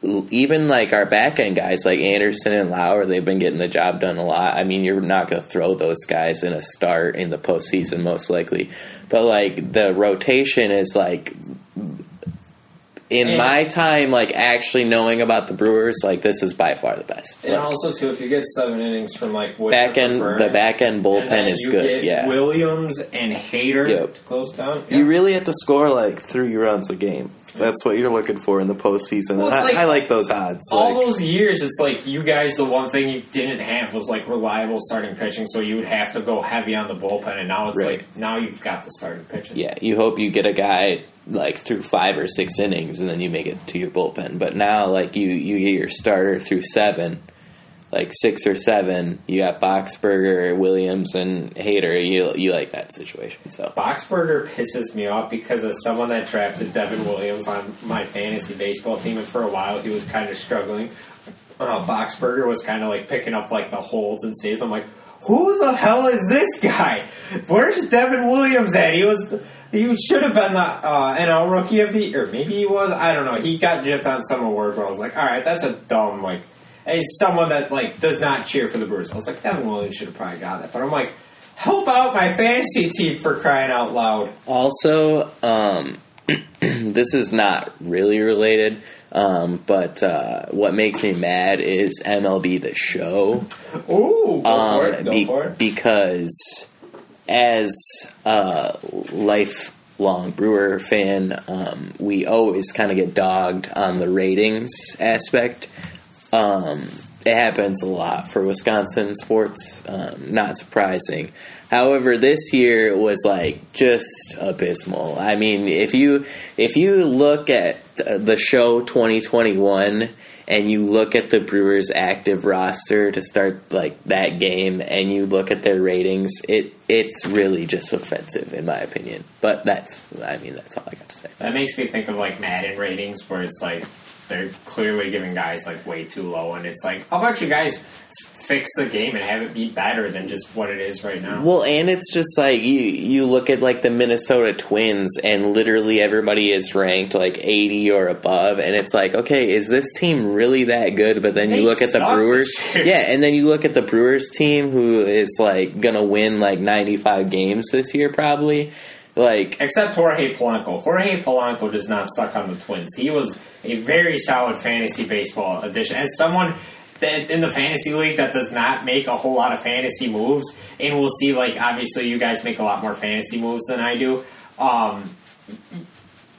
even like our back end guys like Anderson and Lauer, they've been getting the job done a lot. I mean, you're not going to throw those guys in a start in the postseason most likely, but like the rotation is like. In And- my time, like actually knowing about the Brewers, like this is by far the best. And Like, also too, if you get seven innings from like Woodruff back end, Burnes, the back end and bullpen then is you good. get Yeah, Williams and Hader Yep. to close down. You really have to score like three runs a game. That's what you're looking for in the postseason. Well, and I, like- I like those odds. all like- those years, it's like you guys. The one thing you didn't have was like reliable starting pitching, so you would have to go heavy on the bullpen. And now it's Right. like now you've got the starting pitching. yeah, you hope you get a guy like through five or six innings, and then you make it to your bullpen. But now, like you, you get your starter through seven, like six or seven. You got Boxberger, Williams, and Hader. You you like that situation? So Boxberger pisses me off because as someone that drafted Devin Williams on my fantasy baseball team, and for a while he was kind of struggling. Uh, Boxberger was kind of like picking up like the holds and saves. I'm like, who the hell is this guy? Where's Devin Williams at? He was. He should have been the uh, NL Rookie of the Year. Maybe he was. I don't know. He got gypped on some award where I was like, all right, that's a dumb like. As someone that like does not cheer for the Brewers, I was like, Devin Williams should have probably got that. But I'm like, help out my fantasy team for crying out loud. Also, um, this is not really related, um, but uh, what makes me mad is MLB The Show. Ooh, go Um, for it. Go be- for it. Because as a lifelong Brewer fan, um, we always kind of get dogged on the ratings aspect. Um, it happens a lot for Wisconsin sports. Um, not surprising. However, this year was like just abysmal. I mean, if you if you look at the show 2021 and you look at the Brewers active roster to start like that game and you look at their ratings, it it's really just offensive in my opinion. But that's I mean that's all I got to say. That makes me think of like Madden ratings, where it's like they're clearly giving guys like way too low, and it's like, how about you guys fix the game and have it be better than just what it is right now? Well, and it's just like you you look at like the Minnesota Twins and literally everybody is ranked like 80 or above and it's like, okay, is this team really that good? But then you look at the Brewers. Yeah, and then you look at the Brewers team who is like going to win like 95 games this year probably. Like Except Jorge Polanco. Jorge Polanco does not suck on the Twins. He was a very solid fantasy baseball addition. As someone that in the fantasy league that does not make a whole lot of fantasy moves, and we'll see, like, obviously you guys make a lot more fantasy moves than I do. Um,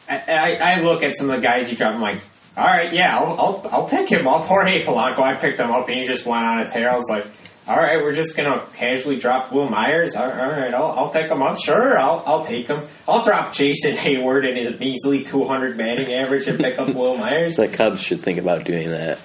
I, I, look at some of the guys you drop, I'm like, all right, yeah, I'll, I'll, I'll pick him up. Jorge Polanco, I picked him up, and he just went on a tear. I was like, all right, we're just gonna casually drop Wil Myers. All all right, I'll, I'll pick him up. Sure, I'll, I'll take him. I'll drop Jason Heyward and his measly 200 batting average and pick up Wil Myers. the Cubs should think about doing that.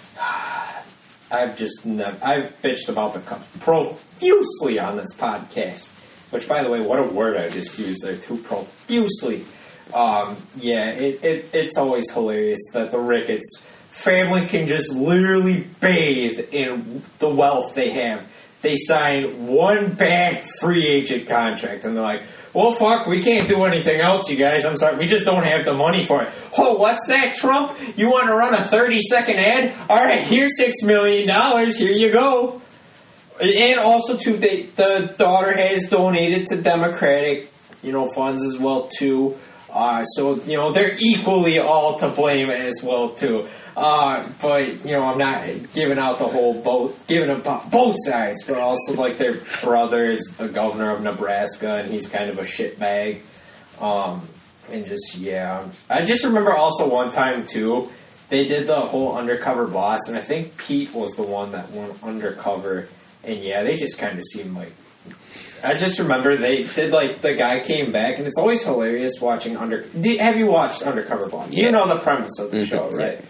I've just never, I've bitched about the Cubs profusely on this podcast. Which, by the way, what a word I just used there too profusely. Um, yeah, it, it it's always hilarious that the Ricketts family can just literally bathe in the wealth they have. They sign one bad free agent contract, and they're like, "Well, fuck, we can't do anything else, you guys. I'm sorry, we just don't have the money for it." Oh, what's that, Trump? You want to run a 30 second ad? All right, here's six million dollars. Here you go. And also, too, they, the daughter has donated to Democratic, you know, funds as well too. Uh, so you know they're equally all to blame as well too. Uh, but you know I'm not giving out the whole both giving about both sides, but also like their brother is the governor of Nebraska and he's kind of a shitbag. Um, and just yeah, I just remember also one time too. They did the whole undercover boss, and I think Pete was the one that went undercover. And yeah, they just kind of seemed like I just remember they did like the guy came back, and it's always hilarious watching under. Have you watched Undercover Boss? You know the premise of the Mhm, show, right?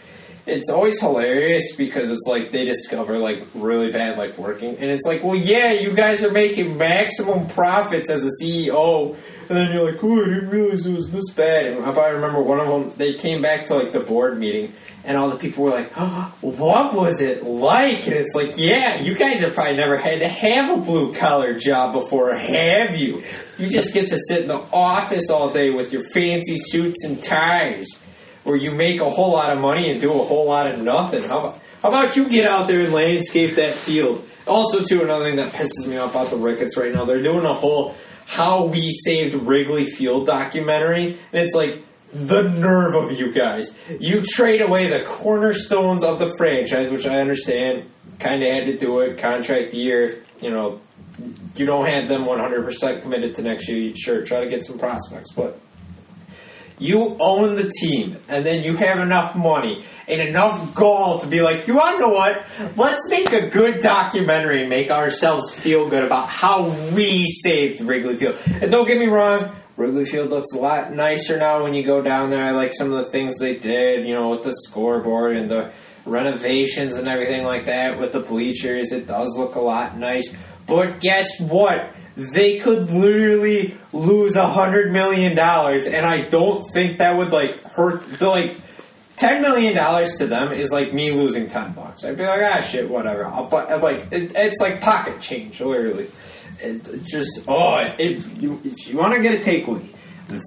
It's always hilarious because it's like they discover like really bad like working, and it's like, well, yeah, you guys are making maximum profits as a CEO, and then you're like, oh, I didn't realize it was this bad. And I remember one of them, they came back to like the board meeting, and all the people were like, oh, what was it like? And it's like, yeah, you guys have probably never had to have a blue collar job before, have you? You just get to sit in the office all day with your fancy suits and ties, where you make a whole lot of money and do a whole lot of nothing. How about, how about you get out there and landscape that field? Also, too, another thing that pisses me off about the Ricketts right now, they're doing a whole how we saved Wrigley Field documentary, and it's like the nerve of you guys. You trade away the cornerstones of the franchise, which I understand, kind of had to do it, contract the year, you know, you don't have them 100% committed to next year, you sure, try to get some prospects, but you own the team, and then you have enough money and enough gall to be like, you want to know what? Let's make a good documentary and make ourselves feel good about how we saved Wrigley Field. And don't get me wrong, Wrigley Field looks a lot nicer now when you go down there. I like some of the things they did, you know, with the scoreboard and the renovations and everything like that with the bleachers. It does look a lot nice. But guess what? They could literally lose a hundred million dollars, and I don't think that would like hurt. The like ten million dollars to them is like me losing ten bucks. I'd be like, ah, shit, whatever. I'll, but like, it, it's like pocket change, literally. It just oh, it you, you want to get a takeaway.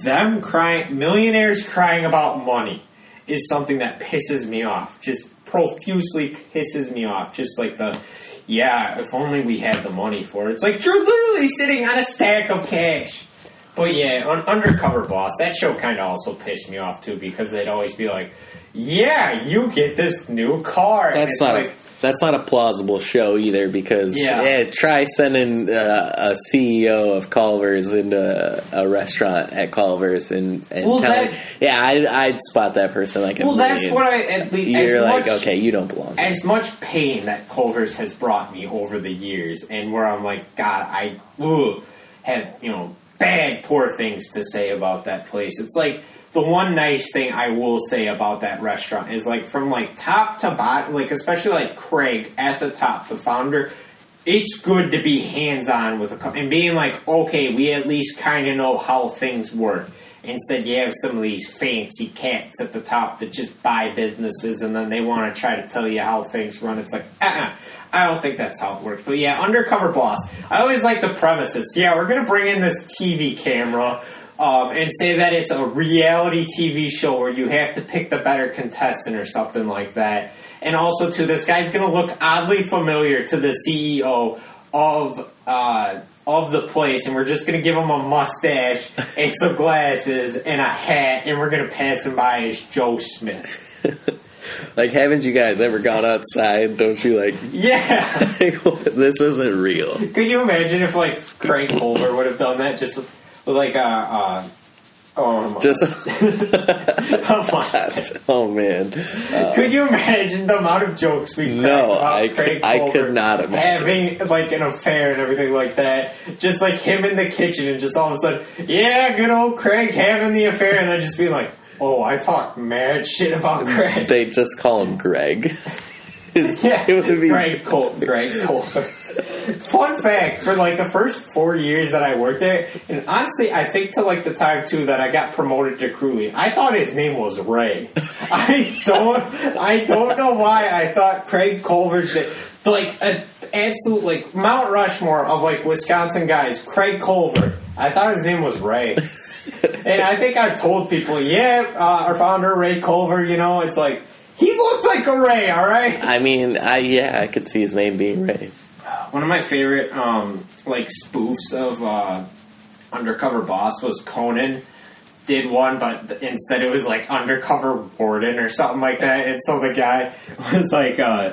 Them crying, millionaires crying about money is something that pisses me off. Just profusely pisses me off. Just like the yeah, if only we had the money for it. It's like you're literally sitting on a stack of cash. But yeah, on Undercover Boss, that show kind of also pissed me off too because they'd always be like, "Yeah, you get this new car." That's like, a, that's not a plausible show either because Yeah. yeah, try sending uh, a CEO of Culver's into a restaurant at Culver's and, and Well, telling, that- yeah, I'd, I'd spot that person like well, that's what I at least You're as like, much, okay, you don't belong. here. as much pain that Culver's has brought me over the years, and where I'm like, God, I ugh, have you know bad, poor things to say about that place. It's like the one nice thing I will say about that restaurant is like from like top to bottom, like especially like Craig at the top, the founder. It's good to be hands on with a co- and being like, okay, we at least kind of know how things work. Instead, you have some of these fancy cats at the top that just buy businesses and then they want to try to tell you how things run. It's like, uh uh I don't think that's how it works. But yeah, Undercover Boss. I always like the premises. Yeah, we're going to bring in this TV camera um, and say that it's a reality TV show where you have to pick the better contestant or something like that. And also, too, this guy's going to look oddly familiar to the CEO of uh, of the place, and we're just going to give him a mustache and some glasses and a hat, and we're going to pass him by as Joe Smith. Like, haven't you guys ever gone outside? Don't you like? Yeah. this isn't real. Could you imagine if like Craig Colbert would have done that just with like a uh, oh my- Just oh man, Could you imagine the amount of jokes we No, I Craig I Colbert could not imagine. having like an affair and everything like that? Just like him in the kitchen and just all of a sudden, yeah, good old Craig having the affair, and then just being like, oh, I talk mad shit about Craig. they just call him Greg. Yeah, it would be Greg Col- Greg Colbert. Fun fact: for like the first four years that I worked there, and honestly, I think to like the time too that I got promoted to crew lead, I thought his name was Ray. I don't, I don't know why I thought Craig Culver's name, like an absolute like Mount Rushmore of like Wisconsin guys. Craig Culver. I thought his name was Ray. And I think I've told people, yeah, uh, our founder Ray Culver. You know, it's like he looked like a Ray. All right. I mean, I yeah, I could see his name being Ray. One of my favorite um, like spoofs of uh, Undercover Boss was Conan did one, but instead it was like Undercover Warden or something like that. And so the guy was like uh,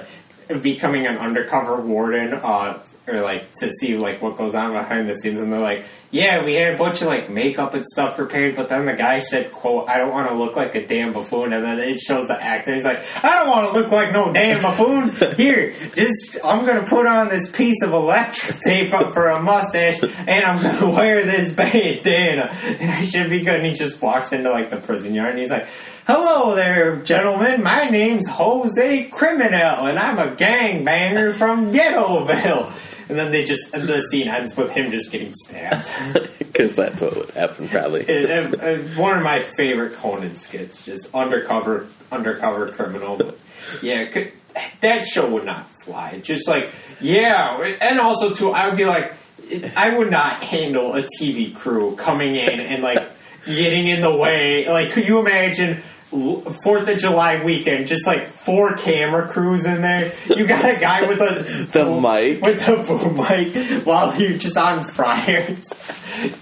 becoming an undercover warden, uh, or like to see like what goes on behind the scenes. And they're like, "Yeah, we had a bunch of like makeup and stuff prepared, but then the guy said, quote, I don't want to look like a damn buffoon.' And then it shows the actor. He's like, I don't want to look like no damn buffoon. Here, just I'm gonna put on this piece of electric tape up for a mustache, and I'm gonna wear this bandana, and I should be good. And he just walks into like the prison yard, and he's like. Hello there, gentlemen. My name's Jose Criminal, and I'm a gangbanger from Ghettoville. And then they just and the scene ends with him just getting stabbed. Because that's what would happen, probably. It- it- it- one of my favorite Conan skits, just undercover undercover criminal. But yeah, could, that show would not fly. Just like yeah, and also too, I would be like, I would not handle a TV crew coming in and like getting in the way. Like, could you imagine? Fourth of July weekend, just like four camera crews in there. You got a guy with a The mic. with the boom mic while you're just on fryers.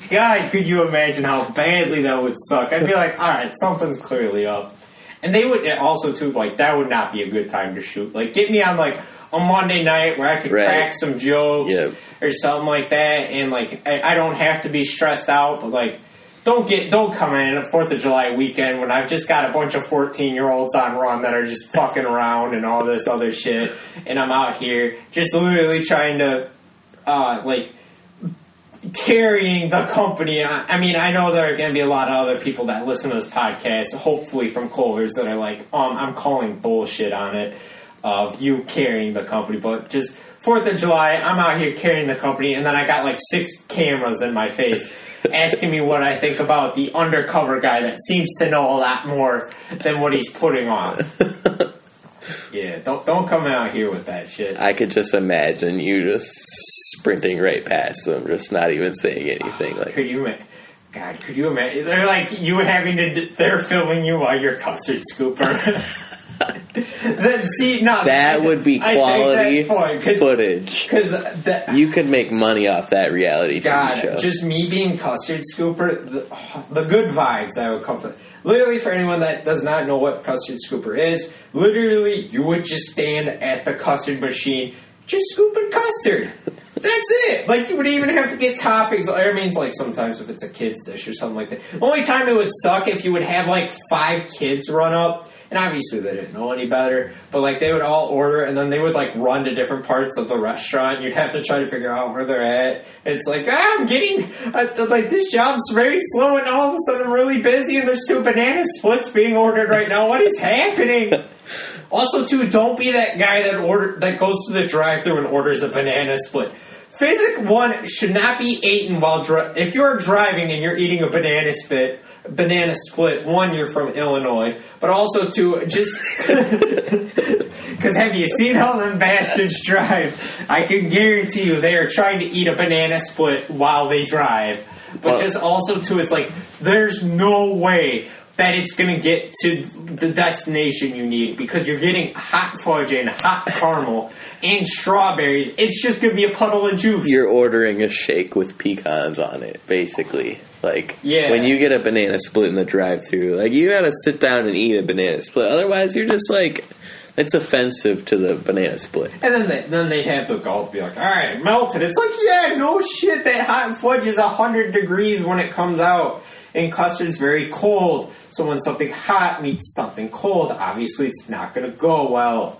God, could you imagine how badly that would suck? I'd be like, all right, something's clearly up. And they would also too like that would not be a good time to shoot. Like, get me on like a Monday night where I could Right. crack some jokes Yep. or something like that, and like I, I don't have to be stressed out. But like, don't get don't come in at Fourth of July weekend when I've just got a bunch of fourteen year olds on run that are just fucking around and all this other shit, and I'm out here just literally trying to uh, like carrying the company. I I mean, I know there are going to be a lot of other people that listen to this podcast, hopefully from Culver's, that are like, um, I'm calling bullshit on it of you carrying the company, but just Fourth of July, I'm out here carrying the company, and then I got like six cameras in my face. Asking me what I think about the undercover guy that seems to know a lot more than what he's putting on. yeah, don't don't come out here with that shit. I could just imagine you just sprinting right past them, just not even saying anything. Like, Could you, ma- God, could you imagine? They're like you having to. They're filming you while you're custard scooper. then see, no, that would be quality because footage. because that. You could make money off that reality TV show. just me being custard scooper, the, the good vibes that would come from. Literally, for anyone that does not know what custard scooper is, literally, you would just stand at the custard machine, just scooping custard. That's it. Like you would even have to get toppings. I mean, like sometimes if it's a kid's dish or something like that. Only time it would suck if you would have like five kids run up. And obviously they didn't know any better, but like they would all order and then they would like run to different parts of the restaurant. You'd have to try to figure out where they're at. It's like, ah, I'm getting, uh, like this job's very slow and all of a sudden I'm really busy and there's two banana splits being ordered right now. What is happening? Also, too, don't be that guy that order that goes to the drive-through and orders a banana split. Physic one should not be eaten while dri- if you're driving and you're eating a banana split. Banana split. One, you're from Illinois, but also to just because have you seen how them bastards drive? I can guarantee you they are trying to eat a banana split while they drive. But just also to it's like there's no way that it's going to get to the destination you need because you're getting hot fudge and hot caramel and strawberries. It's just going to be a puddle of juice. You're ordering a shake with pecans on it, basically. Like, Yeah. when you get a banana split in the drive-through, like you gotta sit down and eat a banana split. Otherwise, you're just like, it's offensive to the banana split. and then they, then they'd have the gulp be like, all right, melted. It's like, yeah, no shit. That hot fudge is 100 degrees when it comes out. And custard's very cold. So when something hot meets something cold, obviously it's not going to go well.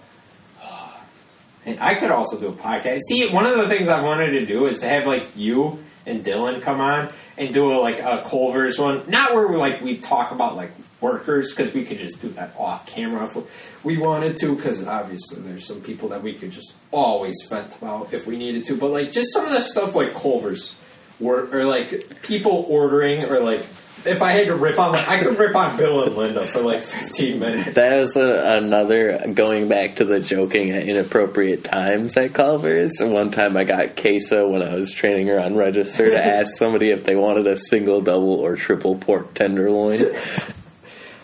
And I could also do a podcast. See, one of the things I wanted to do is to have like you and Dylan come on and do a, like a Culver's one. Not where we like we talk about like workers because we could just do that off camera if we wanted to. Because obviously, there's some people that we could just always vent about if we needed to. But like, just some of the stuff like Culver's, or, or like people ordering, or like if I had to rip on, I could rip on Bill and Linda for like 15 minutes. That was a, another going back to the joking at inappropriate times at Culver's. One time I got queso when I was training her on register to ask somebody if they wanted a single, double, or triple pork tenderloin.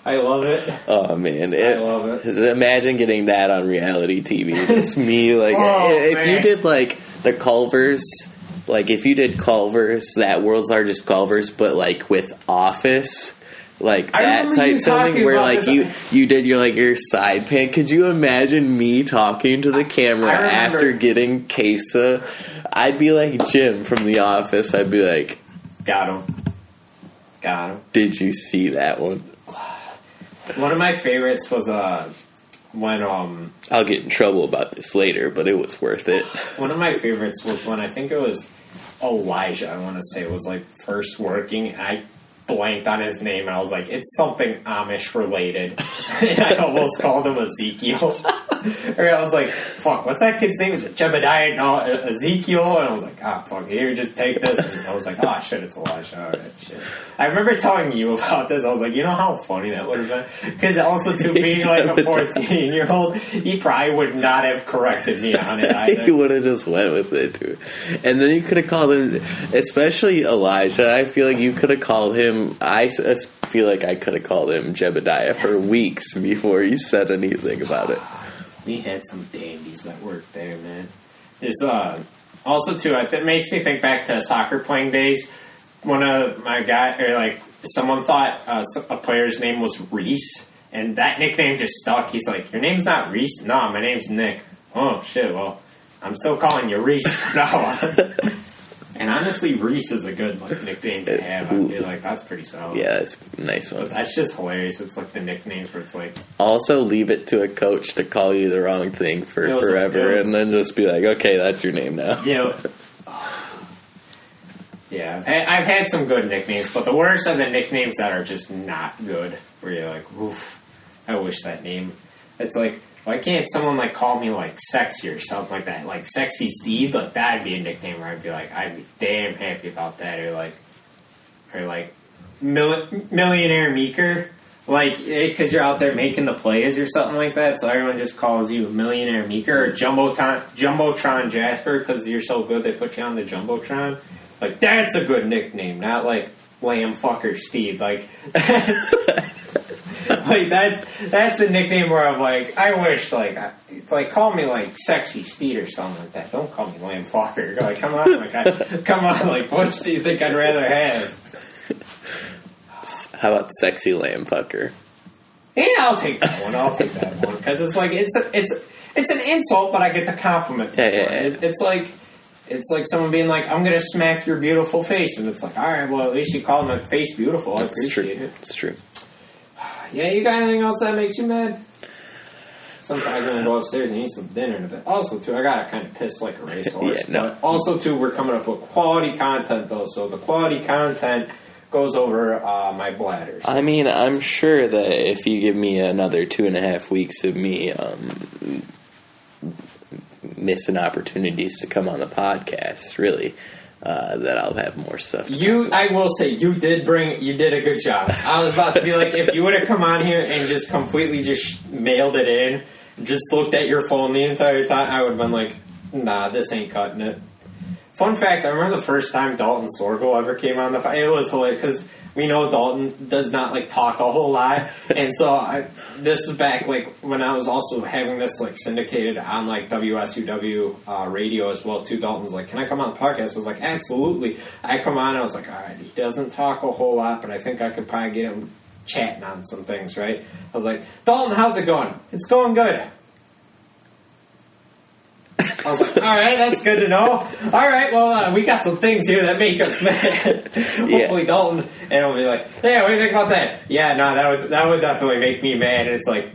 I love it. Oh man, I love it. Imagine getting that on reality TV. It's me like Oh, if you did like the Culvers, like if you did Culvers, that world's largest Culvers, but like with Office. Like I that type thing, where like you you did your like your side pan. Could you imagine me talking to the camera after getting queso? I'd be like Jim from The Office. I'd be like, Got him. Got him. "Did you see that one?" One of my favorites was uh when um I'll get in trouble about this later, but it was worth it. one of my favorites was when I think it was Elijah. I want to say was like first working. I blanked on his name. I was like, it's something Amish related, and I almost called him Ezekiel. or I was like, fuck, what's that kid's name? Is it Jebediah? No, Ezekiel. And I was like, ah, fuck, here, just take this. And I was like, oh shit, it's Elijah. Right, shit. I remember telling you about this. I was like, you know how funny that would have been? Because also, to being like a 14 year old, he probably would not have corrected me on it either. you would have just went with it, dude. And then you could have called him, especially Elijah. I feel like you could have called him. I feel like I could have called him Jebediah for weeks before he said anything about it. We had some dandies that worked there, man. Is uh also too. It makes me think back to soccer playing days. One of my guy or like someone thought uh, a player's name was Reese, and that nickname just stuck. He's like, "Your name's not Reese." No, my name's Nick. Oh shit. Well, I'm still calling you Reese from now on. And honestly, Reese is a good like, nickname to have. I feel like that's pretty solid. Yeah, it's a nice one. That's just hilarious. It's like the nicknames where it's like, Also, leave it to a coach to call you the wrong thing for was- forever, was- and then just be like, "Okay, that's your name now." you know. Yeah, I've had, I've had some good nicknames, but the worst are the nicknames that are just not good. Where you're like, oof, I wish that name. It's like, why can't someone like call me like sexy or something like that? Like sexy Steve, like that'd be a nickname where I'd be like, I'd be damn happy about that. Or like, or like, mil- millionaire Meeker. Like, eh, because you're out there making the plays or something like that, so everyone just calls you Millionaire Meeker or Jumbotron, Jumbotron Jasper because you're so good they put you on the Jumbotron. Like, that's a good nickname, not like Lamb Fucker Steve. Like, like that's that's a nickname where I'm like, I wish like I, like call me like Sexy Steed or something like that. Don't call me Lamb Fucker. Like, come on, like, I, come on, like, which do you think I'd rather have? How about sexy lamb fucker? Yeah, I'll take that one. I'll take that one because it's like it's a, it's it's an insult, but I get the compliment. Yeah, yeah, yeah. It- It's like it's like someone being like, "I'm going to smack your beautiful face," and it's like, "All right, well, at least you called my face beautiful. I That's true. it." It's true. Yeah, you got anything else that makes you mad? Sometimes I'm gonna go upstairs and eat some dinner in a bit. Also, too, I got to kind of piss like a racehorse. Yeah, no. But also, too, we're coming up with quality content though, so the quality content goes over uh, my bladders. I mean, I'm sure that if you give me another two and a half weeks of me um, missing opportunities to come on the podcast, really, uh, that I'll have more stuff. You, I will say, you did bring, you did a good job. I was about to be like, if you would have come on here and just completely just mailed it in, just looked at your phone the entire time, I would have been like, nah, this ain't cutting it. Fun fact: I remember the first time Dalton Sorgel ever came on the. It was hilarious because we know Dalton does not like talk a whole lot, and so I. This was back like when I was also having this like syndicated on like WSUW uh, radio as well too. Dalton's like, "Can I come on the podcast?" I was like, "Absolutely." I come on. I was like, "All right." He doesn't talk a whole lot, but I think I could probably get him chatting on some things. Right? I was like, "Dalton, how's it going?" It's going good. I was like, all right, that's good to know. All right, well, uh, we got some things here that make us mad. Hopefully, Dalton, and I'll be like, hey, what do you think about that? Yeah, no, that would that would definitely make me mad. And it's like,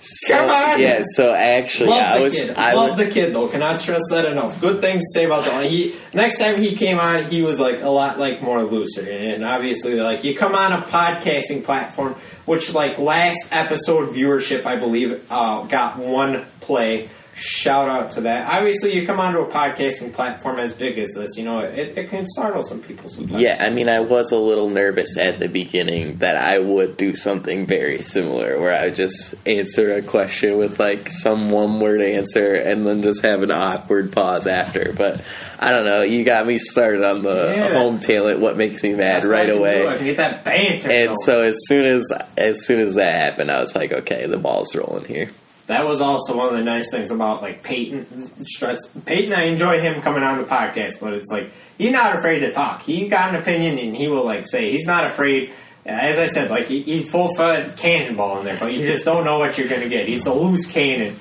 So, Come on! Yeah, so actually, Love I was. kid. I Love was, the kid though. Cannot stress that enough. Good things to say about the he. Next time he came on, he was like a lot like more looser, and obviously like you come on a podcasting platform, which like last episode viewership I believe uh, got one play. Shout out to that. Obviously, you come onto a podcasting platform as big as this, you know it, it can startle some people sometimes. Yeah, I mean, I was a little nervous at the beginning that I would do something very similar, where I would just answer a question with like some one word answer and then just have an awkward pause after. But I don't know, you got me started on the Yeah. home talent, what makes me mad That's right do. I away. get that banter. And going. so as soon as as soon as that happened, I was like, okay, the ball's rolling here. That was also one of the nice things about like Peyton Struts. Peyton, I enjoy him coming on the podcast, but it's like he's not afraid to talk. He got an opinion and he will like say he's not afraid. As I said, like he, he full fed cannonball in there, but you just don't know what you're gonna get. He's the loose cannon.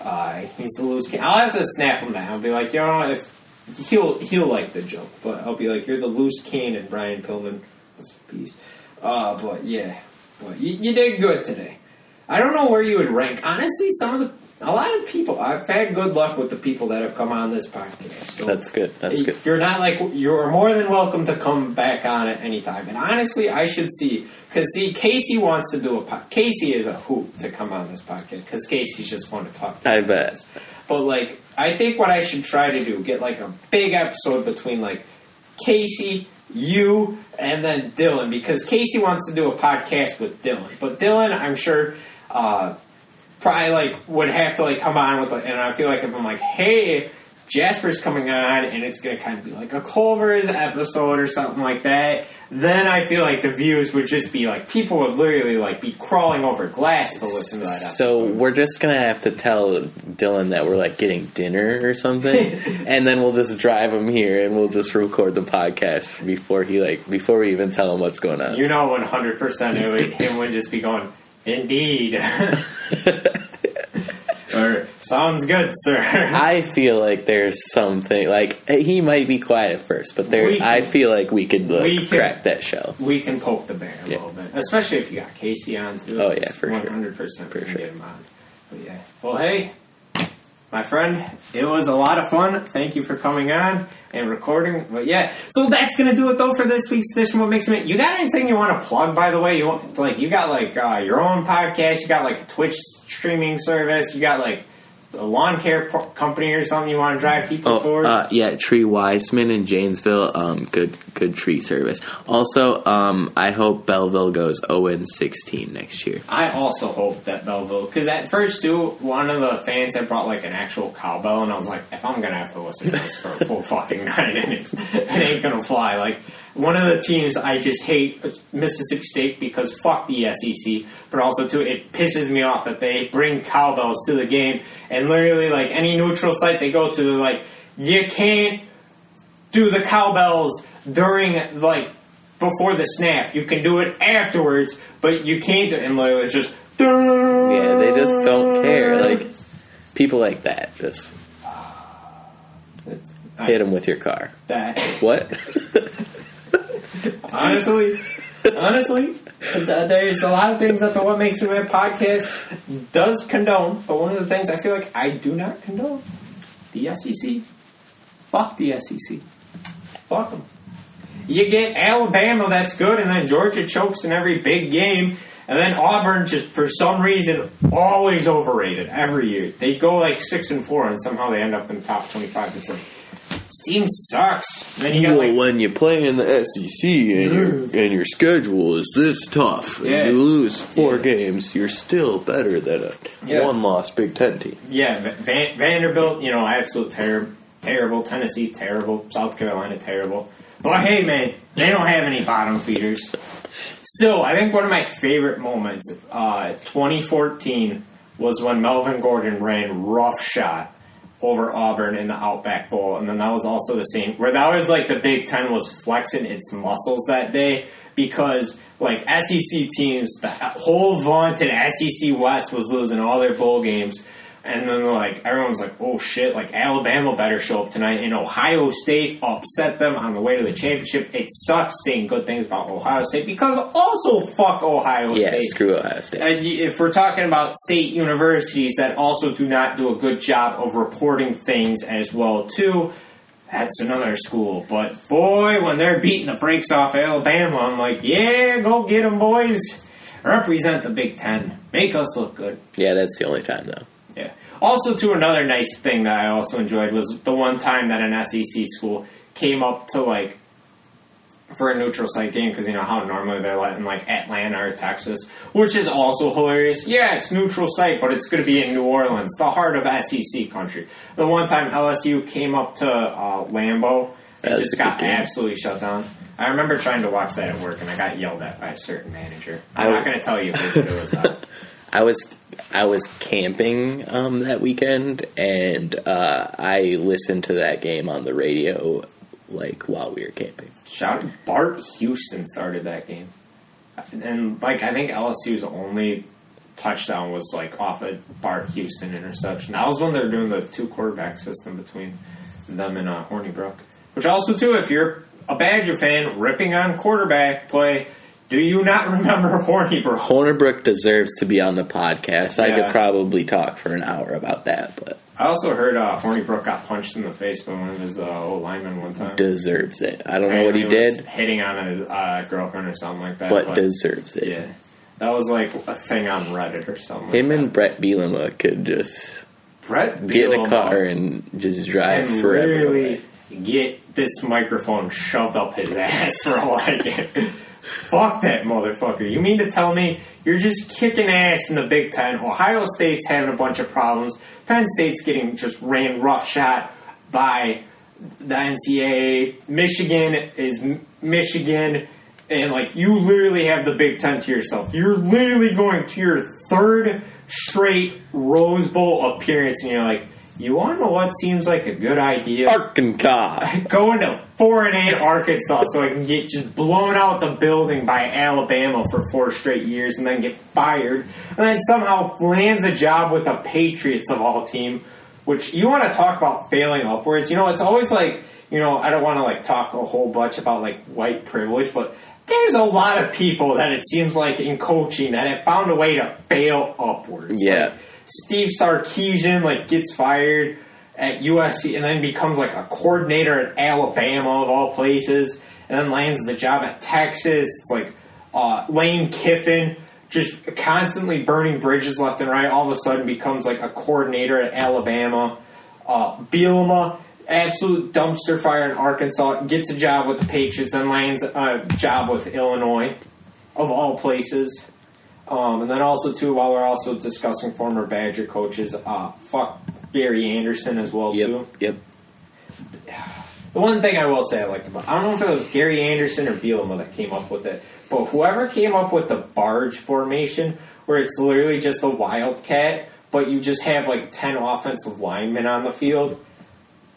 Uh, he's the loose cannon. I'll have to snap him that. I'll be like, you know, if he'll he'll like the joke, but I'll be like, you're the loose cannon, Brian Pillman. That's a. Uh, but yeah, but you, you did good today. I don't know where you would rank. Honestly, some of the a lot of people I've had good luck with the people that have come on this podcast. So That's good. That's good. You're not like you're more than welcome to come back on at any time. And honestly, I should see because see Casey wants to do a pod. Casey is a hoot to come on this podcast because Casey's just fun to talk. to. I bet. But like, I think what I should try to do get like a big episode between like Casey, you, and then Dylan because Casey wants to do a podcast with Dylan. But Dylan, I'm sure, uh, probably like would have to like come on with, like, and I feel like if I'm like, hey. Jasper's coming on, and it's going to kind of be like a Culver's episode or something like that. Then I feel like the views would just be like people would literally like be crawling over glass to listen to that. So we're just gonna have to tell Dylan that we're like getting dinner or something, and then we'll just drive him here and we'll just record the podcast before he like before we even tell him what's going on. You know, one hundred percent, him would just be going, "Indeed," or "Sounds good, sir." I feel like there's something like he might be quiet at first, but there We I feel like we could like, we can- crack that shell. we can poke the bear a Yeah. little bit, especially if you got Casey on too. Oh, yeah, for sure. one hundred percent For sure. get him on. But yeah, well, hey, my friend, it was a lot of fun. Thank you for coming on and recording. But yeah, so that's gonna do it though for this week's edition. What makes me? You got anything you want to plug? By the way, you want like you got like uh, your own podcast. You got like a Twitch streaming service. You got like a lawn care po- company or something you want to drive people Oh, towards. uh, yeah, Tree Wiseman in Janesville. Um, good, good tree service. Also, um, I hope Belleville goes 0 and 16 next year. I also hope that Belleville, because at first too, one of the fans had brought like an actual cowbell, and I was like, if I'm gonna have to listen to this for a full fucking nine innings, it ain't gonna fly. Like one of the teams I just hate, Mississippi State, because fuck the SEC, but also too, it pisses me off that they bring cowbells to the game, and literally like any neutral site they go to, they're like, you can't do the cowbells during like before the snap. You can do it afterwards, but you can't. do And literally, it's just Yeah, they just don't care. Like people like that, just hit them with your car. that. What? honestly, honestly, there's a lot of things that the What Makes Me Mad podcast does condone, but one of the things I feel like I do not condone the SEC. Fuck the SEC. Fuck them. You get Alabama, that's good, and then Georgia chokes in every big game, and then Auburn just for some reason always overrated every year. They go like six and four, and somehow they end up in the top twenty-five. It's like this team sucks. And then you got like when you play in the SEC and your and your schedule is this tough, Yeah. you lose four Yeah. games, you're still better than a Yeah. one-loss Big Ten team. Yeah, Va- Van- Vanderbilt, you know, absolute terrible, terrible. Tennessee, terrible. South Carolina, terrible. But hey, man, they don't have any bottom feeders. Still, I think one of my favorite moments, uh, 2014, was when Melvin Gordon ran rough shot over Auburn in the Outback Bowl, and then that was also the same where that was like the Big Ten was flexing its muscles that day because like SEC teams, the whole vaunted SEC West was losing all their bowl games. And then like everyone's like, "Oh shit!" Like Alabama better show up tonight, and Ohio State upset them on the way to the championship. It sucks saying good things about Ohio State because also fuck Ohio Yeah, State. Yeah, screw Ohio State. And if we're talking about state universities that also do not do a good job of reporting things as well too, that's another school. But boy, when they're beating the brakes off Alabama, I'm like, yeah, go get them, boys. Represent the Big Ten. Make us look good. Yeah, that's the only time though. Also, to another nice thing that I also enjoyed was the one time that an SEC school came up to like for a neutral site game because you know how normally they're letting like Atlanta or Texas, which is also hilarious. Yeah, it's neutral site, but it's going to be in New Orleans, the heart of SEC country. The one time LSU came up to uh, Lambeau and just got absolutely shut down. I remember trying to watch that at work, and I got yelled at by a certain manager. I'm I not going to tell you who it was. I was I was camping um, that weekend, and uh, I listened to that game on the radio, like while we were camping. Shout out Bart Houston started that game, and like I think LSU's only touchdown was like off a Bart Houston interception. That was when they were doing the two quarterback system between them and uh, Hornibrook. Which also too, if you're a Badger fan ripping on quarterback play, do you not remember Hornibrook? Hornibrook deserves to be on the podcast. I could probably talk for an hour about that, but I also heard uh, Hornibrook got punched in the face by one of his uh, old linemen one time. deserves it. I don't know what he did, hitting on a uh, girlfriend or something like that. but deserves it. Yeah, that was like a thing on Reddit or something. Him like and. Bret Bielema could just Bret get in a car and just drive forever. really get this microphone shoved up his ass for all I get. Fuck that motherfucker. You mean to tell me you're just kicking ass in the Big Ten? Ohio State's having a bunch of problems. Penn State's getting just ran roughshod by the NCAA. Michigan is Michigan. And, like, you literally have the Big Ten to yourself. You're literally going to your third straight Rose Bowl appearance, and you're like, you want to know what seems like a good idea? Arkansas. Going to four and eight Arkansas so I can get just blown out the building by Alabama for four straight years and then get fired, and then somehow lands a job with the Patriots of all team. Which you want to talk about failing upwards? You know, it's always like you know I don't want to like talk a whole bunch about like white privilege, but there's a lot of people that it seems like in coaching that have found a way to fail upwards. Yeah. Like, Steve Sarkisian like gets fired at USC and then becomes like a coordinator at Alabama of all places, and then lands the job at Texas. It's like uh, Lane Kiffin just constantly burning bridges left and right. All of a sudden becomes like a coordinator at Alabama. Uh, Bielema, absolute dumpster fire in Arkansas, gets a job with the Patriots and lands a job with Illinois, of all places. Um, and then also too, while we're also discussing former Badger coaches, uh, fuck Gary Anderson as well too. Yep. Yep. The one thing I will say I liked about I don't know if it was Gary Anderson or Bielema that came up with it, but whoever came up with the barge formation, where it's literally just a wildcat, but you just have like ten offensive linemen on the field.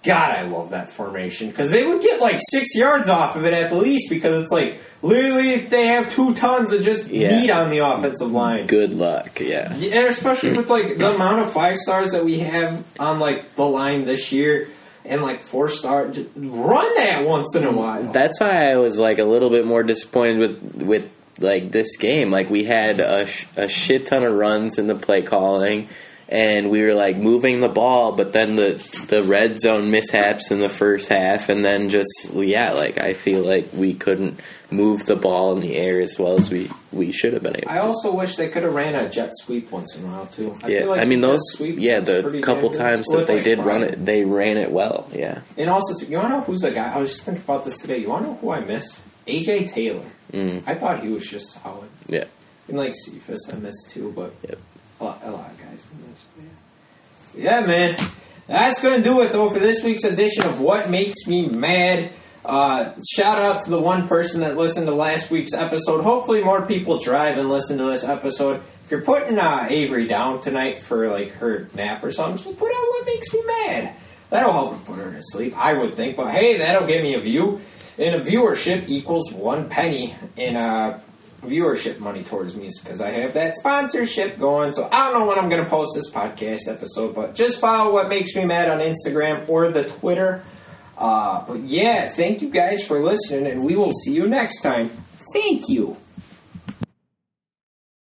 God, I love that formation because they would get like six yards off of it at the least because it's like literally they have two tons of just Yeah. meat on the offensive line. Good luck. Yeah. Yeah, and especially with like the amount of five stars that we have on like the line this year, and like four star, just run that once in a while. That's why I was like a little bit more disappointed with with like this game. Like we had a, sh- a shit ton of runs in the play calling, and we were like moving the ball, but then the the red zone mishaps in the first half, and then just yeah, like I feel like we couldn't move the ball in the air as well as we we should have been able. I to. also wish they could have ran a jet sweep once in a while too. I yeah, feel like I mean those. Yeah, the couple good. times that they like, did run it, they ran it well. Yeah. And also, too, you want to know who's a guy? I was just thinking about this today. You want to know who I miss? AJ Taylor. Mm. I thought he was just solid. Yeah. And like Cephus, I miss too, but Yep. A, lot, of guys but Yeah. yeah, man. That's going to do it, though, for this week's edition of What Makes Me Mad. Uh, shout out to the one person that listened to last week's episode. Hopefully, more people drive and listen to this episode. If you're putting uh, Avery down tonight for like her nap or something, just put on What Makes Me Mad. That'll help her put her to sleep, I would think. But hey, that'll give me a view. And a viewership equals one penny. And uh, viewership money towards me because I have that sponsorship going. So I don't know when I'm going to post this podcast episode, but just follow what makes me mad on Instagram or the Twitter. Uh, but yeah, thank you guys for listening, and we will see you next time. Thank you.